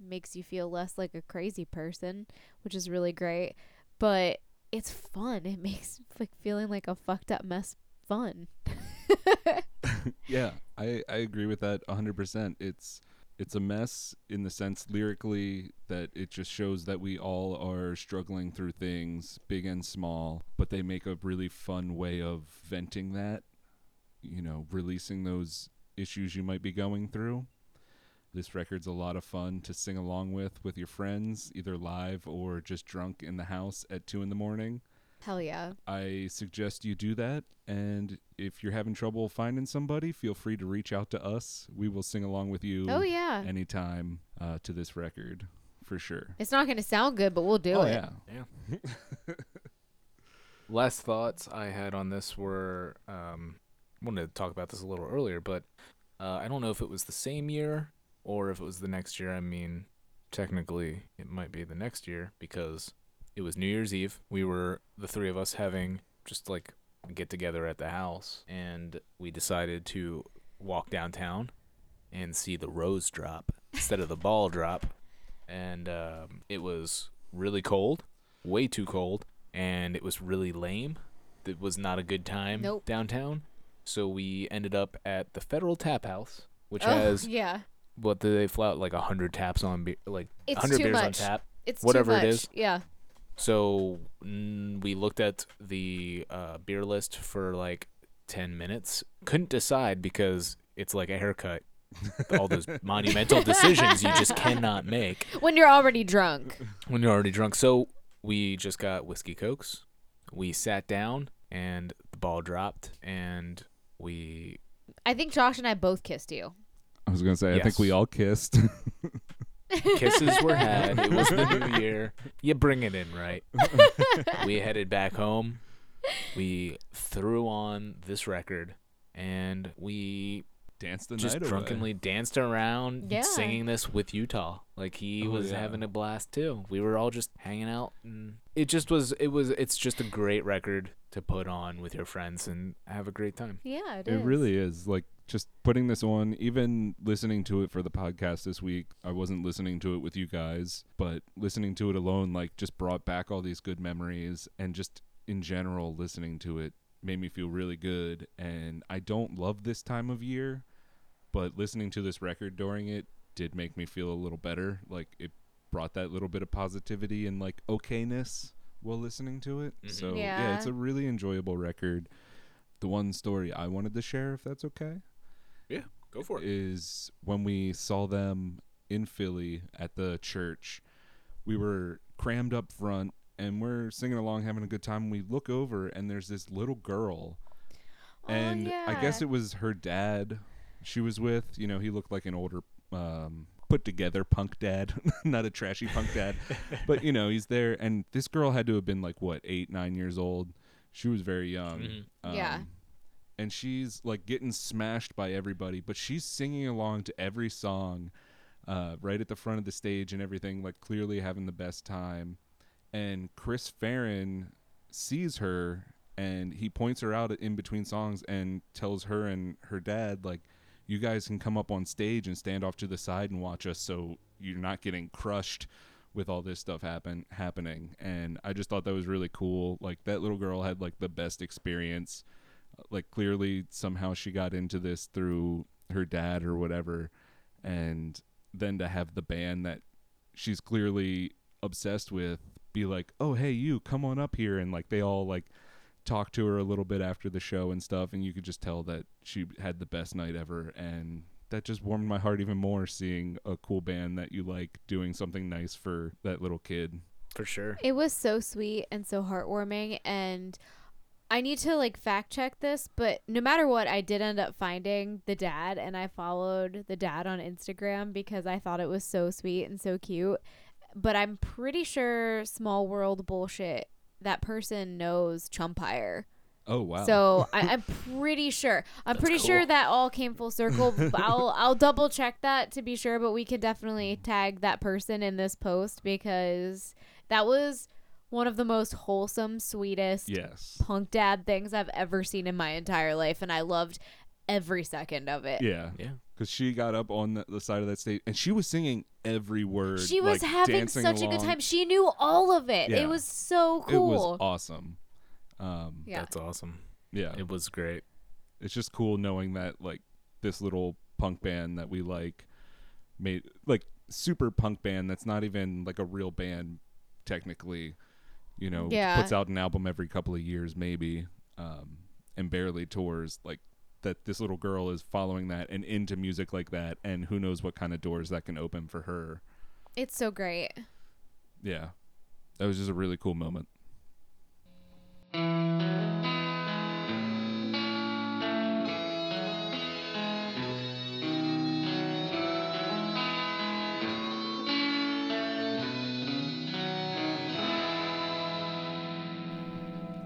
makes you feel less like a crazy person, which is really great. But it's fun. It makes like feeling like a fucked up mess fun. Yeah, I, I agree with that 100%. It's it's a mess in the sense lyrically that it just shows that we all are struggling through things, big and small, but they make a really fun way of venting that, you know, releasing those issues you might be going through. This record's a lot of fun to sing along with with your friends, either live or just drunk in the house at 2 in the morning. Hell yeah. I suggest you do that. And if you're having trouble finding somebody, feel free to reach out to us. We will sing along with you Oh yeah. anytime uh, to this record for sure. It's not going to sound good, but we'll do oh, it. yeah. Yeah. Last thoughts I had on this were um, wanted to talk about this a little earlier, but uh, I don't know if it was the same year or if it was the next year. I mean, technically, it might be the next year because it was New Year's Eve. We were the three of us having just like a get together at the house, and we decided to walk downtown and see the rose drop instead of the ball drop. And um, it was really cold, way too cold, and it was really lame. It was not a good time Nope. downtown. So we ended up at the Federal Tap House, which Oh, has yeah. what do they flout like a hundred taps on be- like hundred beers on tap. It's whatever too much. is. Yeah. So mm, we looked at the uh, beer list for like ten minutes. Couldn't decide because it's like a haircut. All those monumental decisions you just cannot make When you're already drunk. when you're already drunk. So we just got whiskey cokes. We sat down and the ball dropped and we I think Josh and I both kissed you. I was gonna say, I think we all kissed. kisses were had. It was the new year. You bring it in, right? we headed back home. We threw on this record and we Danced the just night away. drunkenly danced around Yeah. singing this with Utah. Like he Oh, was yeah. having a blast too. We were all just hanging out and it just was it was it's just a great record to put on with your friends and have a great time. Yeah, it It is. really is. Like just putting this on, even listening to it for the podcast this week, I wasn't listening to it with you guys, but listening to it alone like just brought back all these good memories and just in general listening to it made me feel really good and I don't love this time of year, but listening to this record during it did make me feel a little better. Like it brought that little bit of positivity and like okayness while listening to it. Mhm. So yeah, Yeah. it's a really enjoyable record. The one story I wanted to share, if that's okay, Go for it. is when we saw them in Philly at the church. We were crammed up front and we're singing along, having a good time. We look over and there's this little girl, Oh, and I guess it was her dad. She was with, you know, he looked like an older, um, put together punk dad, not a trashy punk dad, but you know, he's there. And this girl had to have been like what eight, nine years old. She was very young. Mhm. Yeah. And she's like getting smashed by everybody, but she's singing along to every song, uh, right at the front of the stage and everything, like clearly having the best time. And Chris Farren sees her and he points her out in between songs and tells her and her dad like you guys can come up on stage and stand off to the side and watch us so you're not getting crushed with all this stuff happen happening. And i just thought that was really cool. Like that little girl had like the best experience like clearly somehow she got into this through her dad or whatever. And then to have the band that she's clearly obsessed with be like oh hey you come on up here. And like they all like talk to her a little bit after the show and stuff and you could just tell that she had the best night ever. And that just warmed my heart even more seeing a cool band that you like doing something nice for that little kid. For sure. It was so sweet and so heartwarming and I need to like fact check this, but no matter what, I did end up finding the dad and I followed the dad on Instagram because I thought it was so sweet and so cute. But I'm pretty sure small world bullshit that person knows Chumpire. oh wow So I, I'm pretty sure. I'm That's pretty cool. sure that all came full circle. I'll I'll double check that to be sure, but we could definitely tag that person in this post because that was one of the most wholesome, sweetest yes punk dad things I've ever seen in my entire life, and I loved every second of it. yeah Yeah. because she got up on the, the side of that stage and she was singing every word She was like, having dancing such a good time. She knew all of it. Yeah. It was so cool. it cool. was awesome um yeah. That's awesome. yeah It was great. it's just cool knowing that like this little punk band that we like made like super punk band that's not even like a real band technically you know Yeah. puts out an album every couple of years maybe um and barely tours like that this little girl is following that and into music like that and who knows what kind of doors that can open for her It's so great. yeah that was just a really cool moment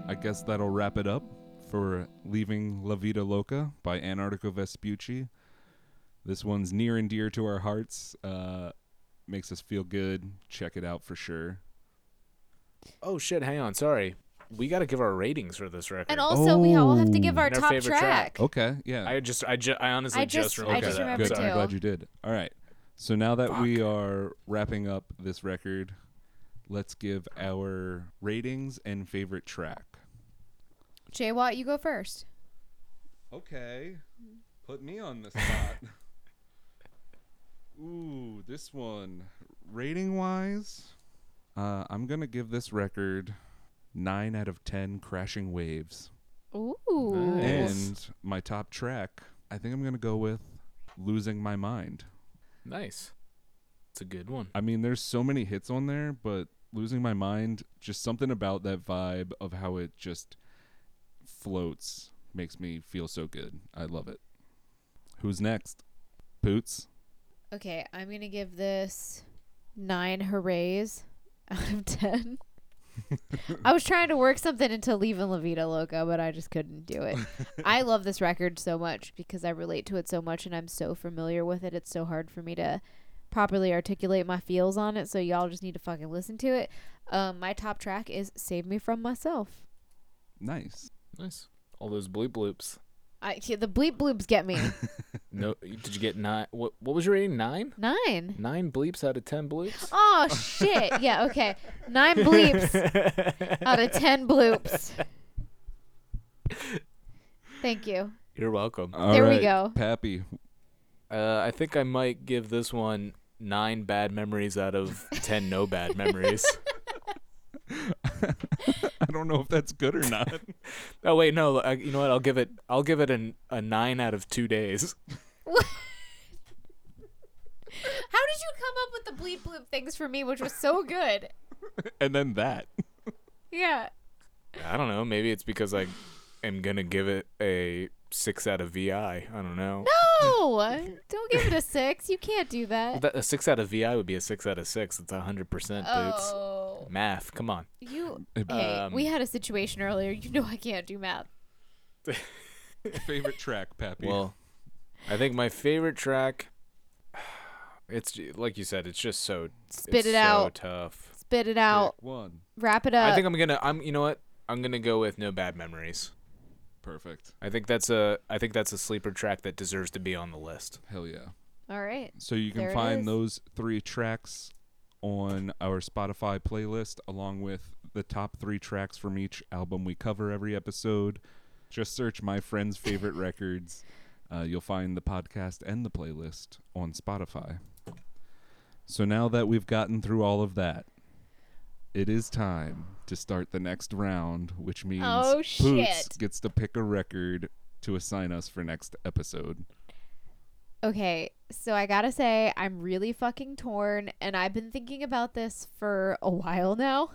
I guess that'll wrap it up for Leaving La Vida Loca by Antarctigo Vespucci. This one's near and dear to our hearts. Uh, makes us feel good. Check it out for sure. Oh shit! Hang on. Sorry. We got to give our ratings for this record. And also, we all have to give Oh. our And our top favorite track. track. Okay, yeah. I just, I just, I honestly I just, just- I remembered just that. remembered Good. too. I'm glad you did. All right. So now that we are wrapping up this record, let's give our ratings and favorite track. Jay Watt, you go first. Okay. Put me on the spot. Ooh, this one. Rating wise, uh, I'm going to give this record 9 out of 10 crashing waves. Ooh. Nice. And my top track, I think I'm going to go with Losing My Mind. Nice. It's a good one. I mean, there's so many hits on there, but Losing My Mind, just something about that vibe of how it just floats makes me feel so good. I love it. Who's next? Poots? Okay, I'm gonna give this nine hoorays out of ten. I was trying to work something into leaving La Vida Loca, but I just couldn't do it. I love this record so much because I relate to it so much and I'm so familiar with it. It's so hard for me to properly articulate my feels on it, so y'all just need to fucking listen to it. Um, my top track is Save Me From Myself. Nice. Nice. All those bloop bloops. I, yeah, the bleep bloops get me. No, did you get nine? What? What was your rating? Nine? Nine. Nine bleeps out of ten bloops. Oh shit. Yeah, okay. Nine bleeps out of ten bloops. Thank you. You're welcome. All There we go. Pappy. Uh, I think I might give this one nine bad memories out of ten no bad memories. I don't know if that's good or not. Oh wait, no. I, you know what? I'll give it. I'll give it an, a nine out of two days. What? How did you come up with the bleep bloop things for me, which was so good? and then that. Yeah. I don't know. Maybe it's because I am gonna give it a six out of VI. I don't know. No, don't give it a six. You can't do that. That- A six out of VI would be a six out of six. It's a hundred percent boots. Oh, Math. Come on. you. It- Hey, Um, we had a situation earlier. You know I can't do math. Favorite track, Pappy. Well, I think my favorite track. It's like you said. It's just so. Spit it's it so out. tough. Spit it out. Pick one. Wrap it up. I think I'm gonna. I'm. You know what? I'm gonna go with no bad memories. Perfect. I think that's a. I think that's a sleeper track that deserves to be on the list. Hell yeah. All right. So you can There find those three tracks on our Spotify playlist along with the top three tracks from each album we cover every episode. Just search My Friend's Favorite Records. Uh, you'll find the podcast and the playlist on Spotify. So now that we've gotten through all of that, it is time to start the next round, which means Oh, shit. gets to pick a record to assign us for next episode. Okay, so I gotta say, I'm really fucking torn, and I've been thinking about this for a while now,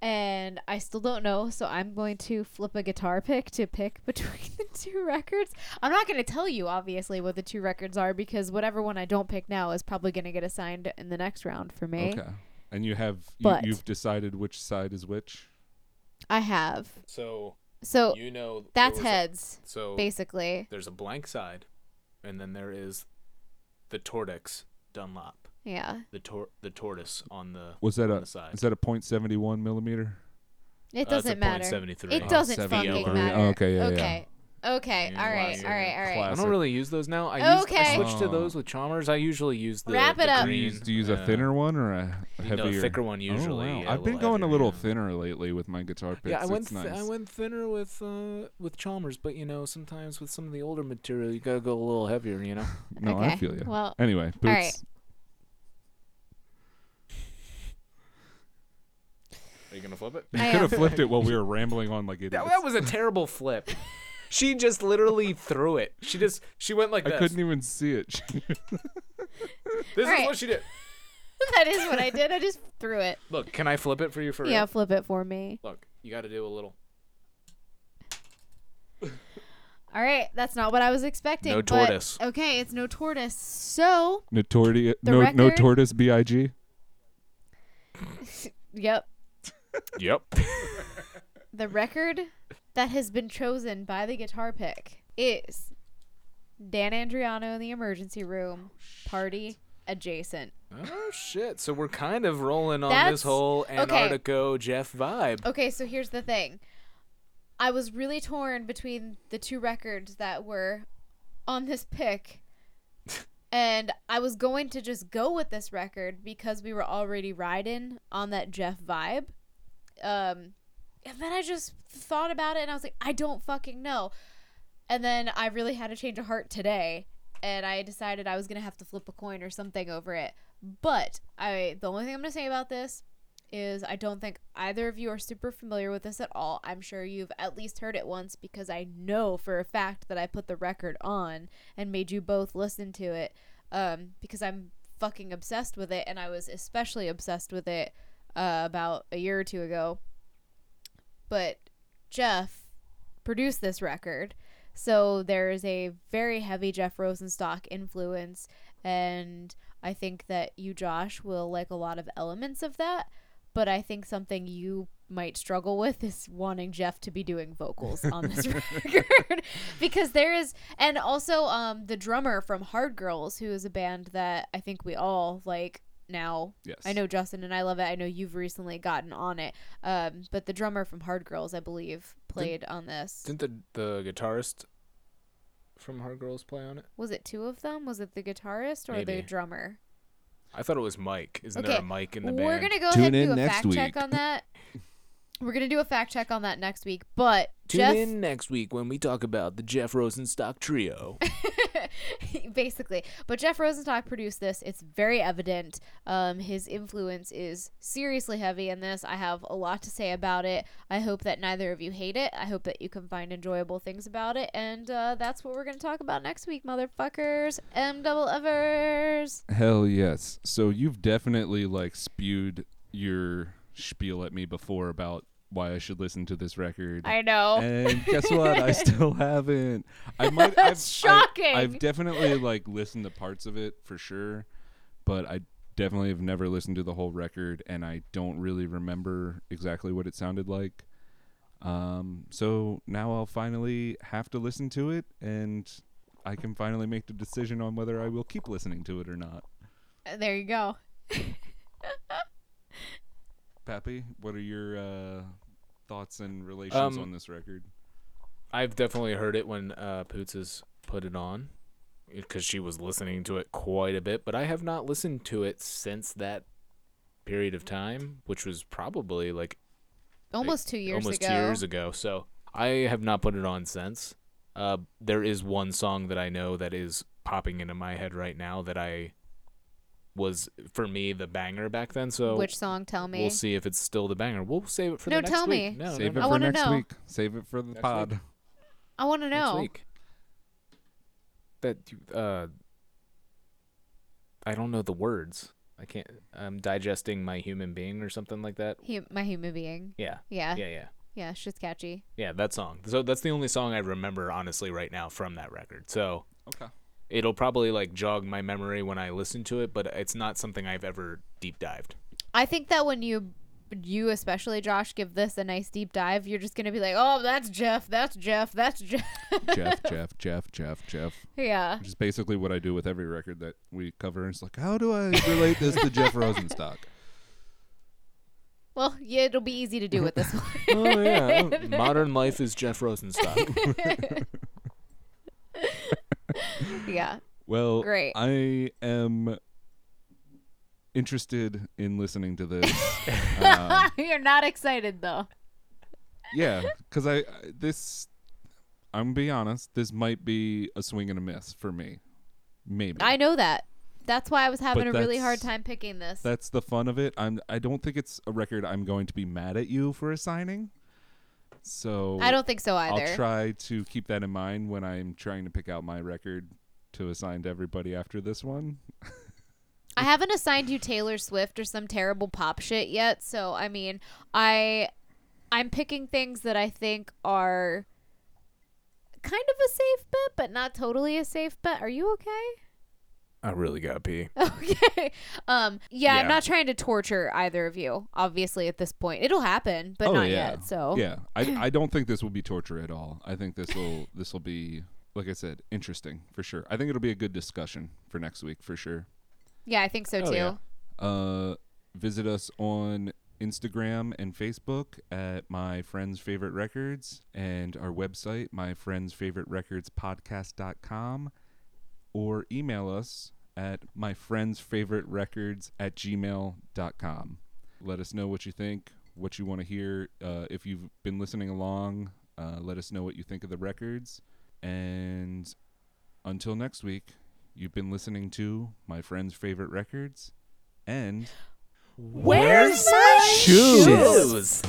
and I still don't know, so I'm going to flip a guitar pick to pick between the two records. I'm not gonna tell you, obviously, what the two records are, because whatever one I don't pick now is probably gonna get assigned in the next round for me. Okay. And you have you, But- you've decided which side is which. I have. So So you know there that's was a- heads, so basically. there's a blank side, and then there is the Tortex Dunlop. Yeah. The tor- the tortoise on the Was that on a the side. is that a .71 millimeter? It Uh, it's a doesn't matter. .73. It Oh, doesn't 73. fucking matter. Oh, okay, yeah, yeah. okay. Okay. Yeah, All right. classic. All right. All right. I don't really use those now. I used, I Okay. switched to Oh. those with Chalmers. I usually use the, Wrap the it up. Do you use, do you use a uh, thinner one or a you heavier? know, a thicker one usually. Oh, wow. yeah, I've been little going a little thinner lately with my guitar picks. Yeah, I went it's th- nice. I went thinner with uh with Chalmers, but you know sometimes with some of the older material you gotta go a little heavier. You know. no, I feel you. Well, Anyway, Boots, all right. Are you gonna flip it? you could have flipped it while we were rambling on like idiots. That, that was a terrible flip. She just literally threw it. She just she went like I this. couldn't even see it. This is Alright. what she did. that is what I did. I just threw it. Look, can I flip it for you for Yeah, real? flip it for me. Look, you got to do a little. All right, that's not what I was expecting. No but- tortoise. Okay, it's no tortoise. So, Notorti- The no, no record- tortoise. Big. yep, Yep. the record that has been chosen by the guitar pick is Dan Andriano in the emergency room. Party adjacent. oh shit! So we're kind of rolling on That's- this whole okay. Jeff vibe. Okay, so here's the thing. I was really torn between the two records that were on this pick. and I was going to just go with this record because we were already riding on that Jeff vibe. Um and then I just thought about it and I was like, I don't fucking know. And then I really had a change of heart today and I decided I was gonna have to flip a coin or something over it. But I, the only thing I'm gonna say about this is I don't think either of you are super familiar with this at all. I'm sure you've at least heard it once because I know for a fact that I put the record on and made you both listen to it um, because I'm fucking obsessed with it, and I was especially obsessed with it uh, about a year or two ago. But Jeff produced this record. So there is a very heavy Jeff Rosenstock influence, and I think that you, Josh, will like a lot of elements of that. But I think something you might struggle with is wanting Jeff to be doing vocals on this record because there is, and also um the drummer from Hard Girls, who is a band that I think we all like now. Yes. I know Justin and I love it. I know you've recently gotten on it. Um, but the drummer from Hard Girls, I believe, played on this. Didn't the the guitarist from Hard Girls play on it? Was it two of them? Was it the guitarist or Maybe. the drummer? I thought it was Mike. Isn't there a Mike in the band? We're gonna go Tune ahead and do a next fact check on that. We're gonna do a fact check on that next week. But Tune Jeff, in next week when we talk about the Jeff Rosenstock trio. basically, but Jeff Rosenstock produced this. It's very evident. Um, his influence is seriously heavy in this. I have a lot to say about it. I hope that neither of you hate it. I hope that you can find enjoyable things about it. And uh, that's what we're gonna talk about next week, motherfuckers. M double evers. Hell yes. So you've definitely like spewed your spiel at me before about why I should listen to this record. I know. and guess what? I still haven't. I might. That's I've, I- shocking. I've definitely like listened to parts of it for sure, but I definitely have never listened to the whole record, and I don't really remember exactly what it sounded like. Um, so now I'll finally have to listen to it, and I can finally make the decision on whether I will keep listening to it or not. there you go. Pappy, what are your uh, thoughts and relations Um, on this record? I've definitely heard it when uh, Poots has put it on because she was listening to it quite a bit, but I have not listened to it since that period of time, which was probably like Almost two years almost ago. two years ago. So I have not put it on since. Uh, there is one song that I know that is popping into my head right now that I was for me the banger back then. So Which song? Tell me. we'll see if it's still the banger. We'll save it for No, the next tell week. me. No, Save no, it no. I for wanna next know. week. Save it for the Next pod. week. I want to next know. week. That you- uh, I don't know the words. I can't. I'm digesting my human being or something like that. Hu- my human being. Yeah, Yeah. yeah, yeah, Yeah, shit's catchy. yeah. That song. So that's the only song I remember honestly right now from that record. So Okay. It'll probably like jog my memory when I listen to it, but it's not something I've ever deep dived. I think that when you, you especially Josh, give this a nice deep dive, you're just gonna be like, oh, that's Jeff, that's Jeff, that's Jeff. Jeff, Jeff, Jeff, Jeff, Jeff. yeah. Which is basically what I do with every record that we cover. It's like, how do I relate this to Jeff Rosenstock? Well, yeah, it'll be easy to do with this one. oh yeah, modern life is Jeff Rosenstock. yeah. Well, Great. I am interested in listening to this. um, you're not excited though. yeah, because I I- this. I'm gonna be honest. This might be a swing and a miss for me. Maybe I know that. That's why I was having But a really hard time picking this. that's the fun of it. I'm. I don't think it's a record I'm going to be mad at you for assigning. So I don't think so either. I'll try to keep that in mind when I'm trying to pick out my record to assign to everybody after this one. I haven't assigned you Taylor Swift or some terrible pop shit yet, so I mean, I I'm picking things that I think are kind of a safe bet, but not totally a safe bet. Are you okay? I really gotta pee. Okay. Um yeah, I'm Yeah. not trying to torture either of you, obviously at this point. It'll happen, but Oh, not yet. So Yeah, I, I don't think this will be torture at all. I think this will this will be like I said, interesting for sure. I think it'll be a good discussion for next week for sure. Yeah, I think so too. yeah. Uh, visit us on Instagram and Facebook at My Friends Favorite Records and our website, My Friends Favorite Records Podcast.com, or email us at My Friends Favorite Records at gmail.com. Let us know what you think, what you want to hear. Uh, if you've been listening along, uh, let us know what you think of the records. And until next week, You've been listening to my friend's favorite records and Where's my shoes? shoes?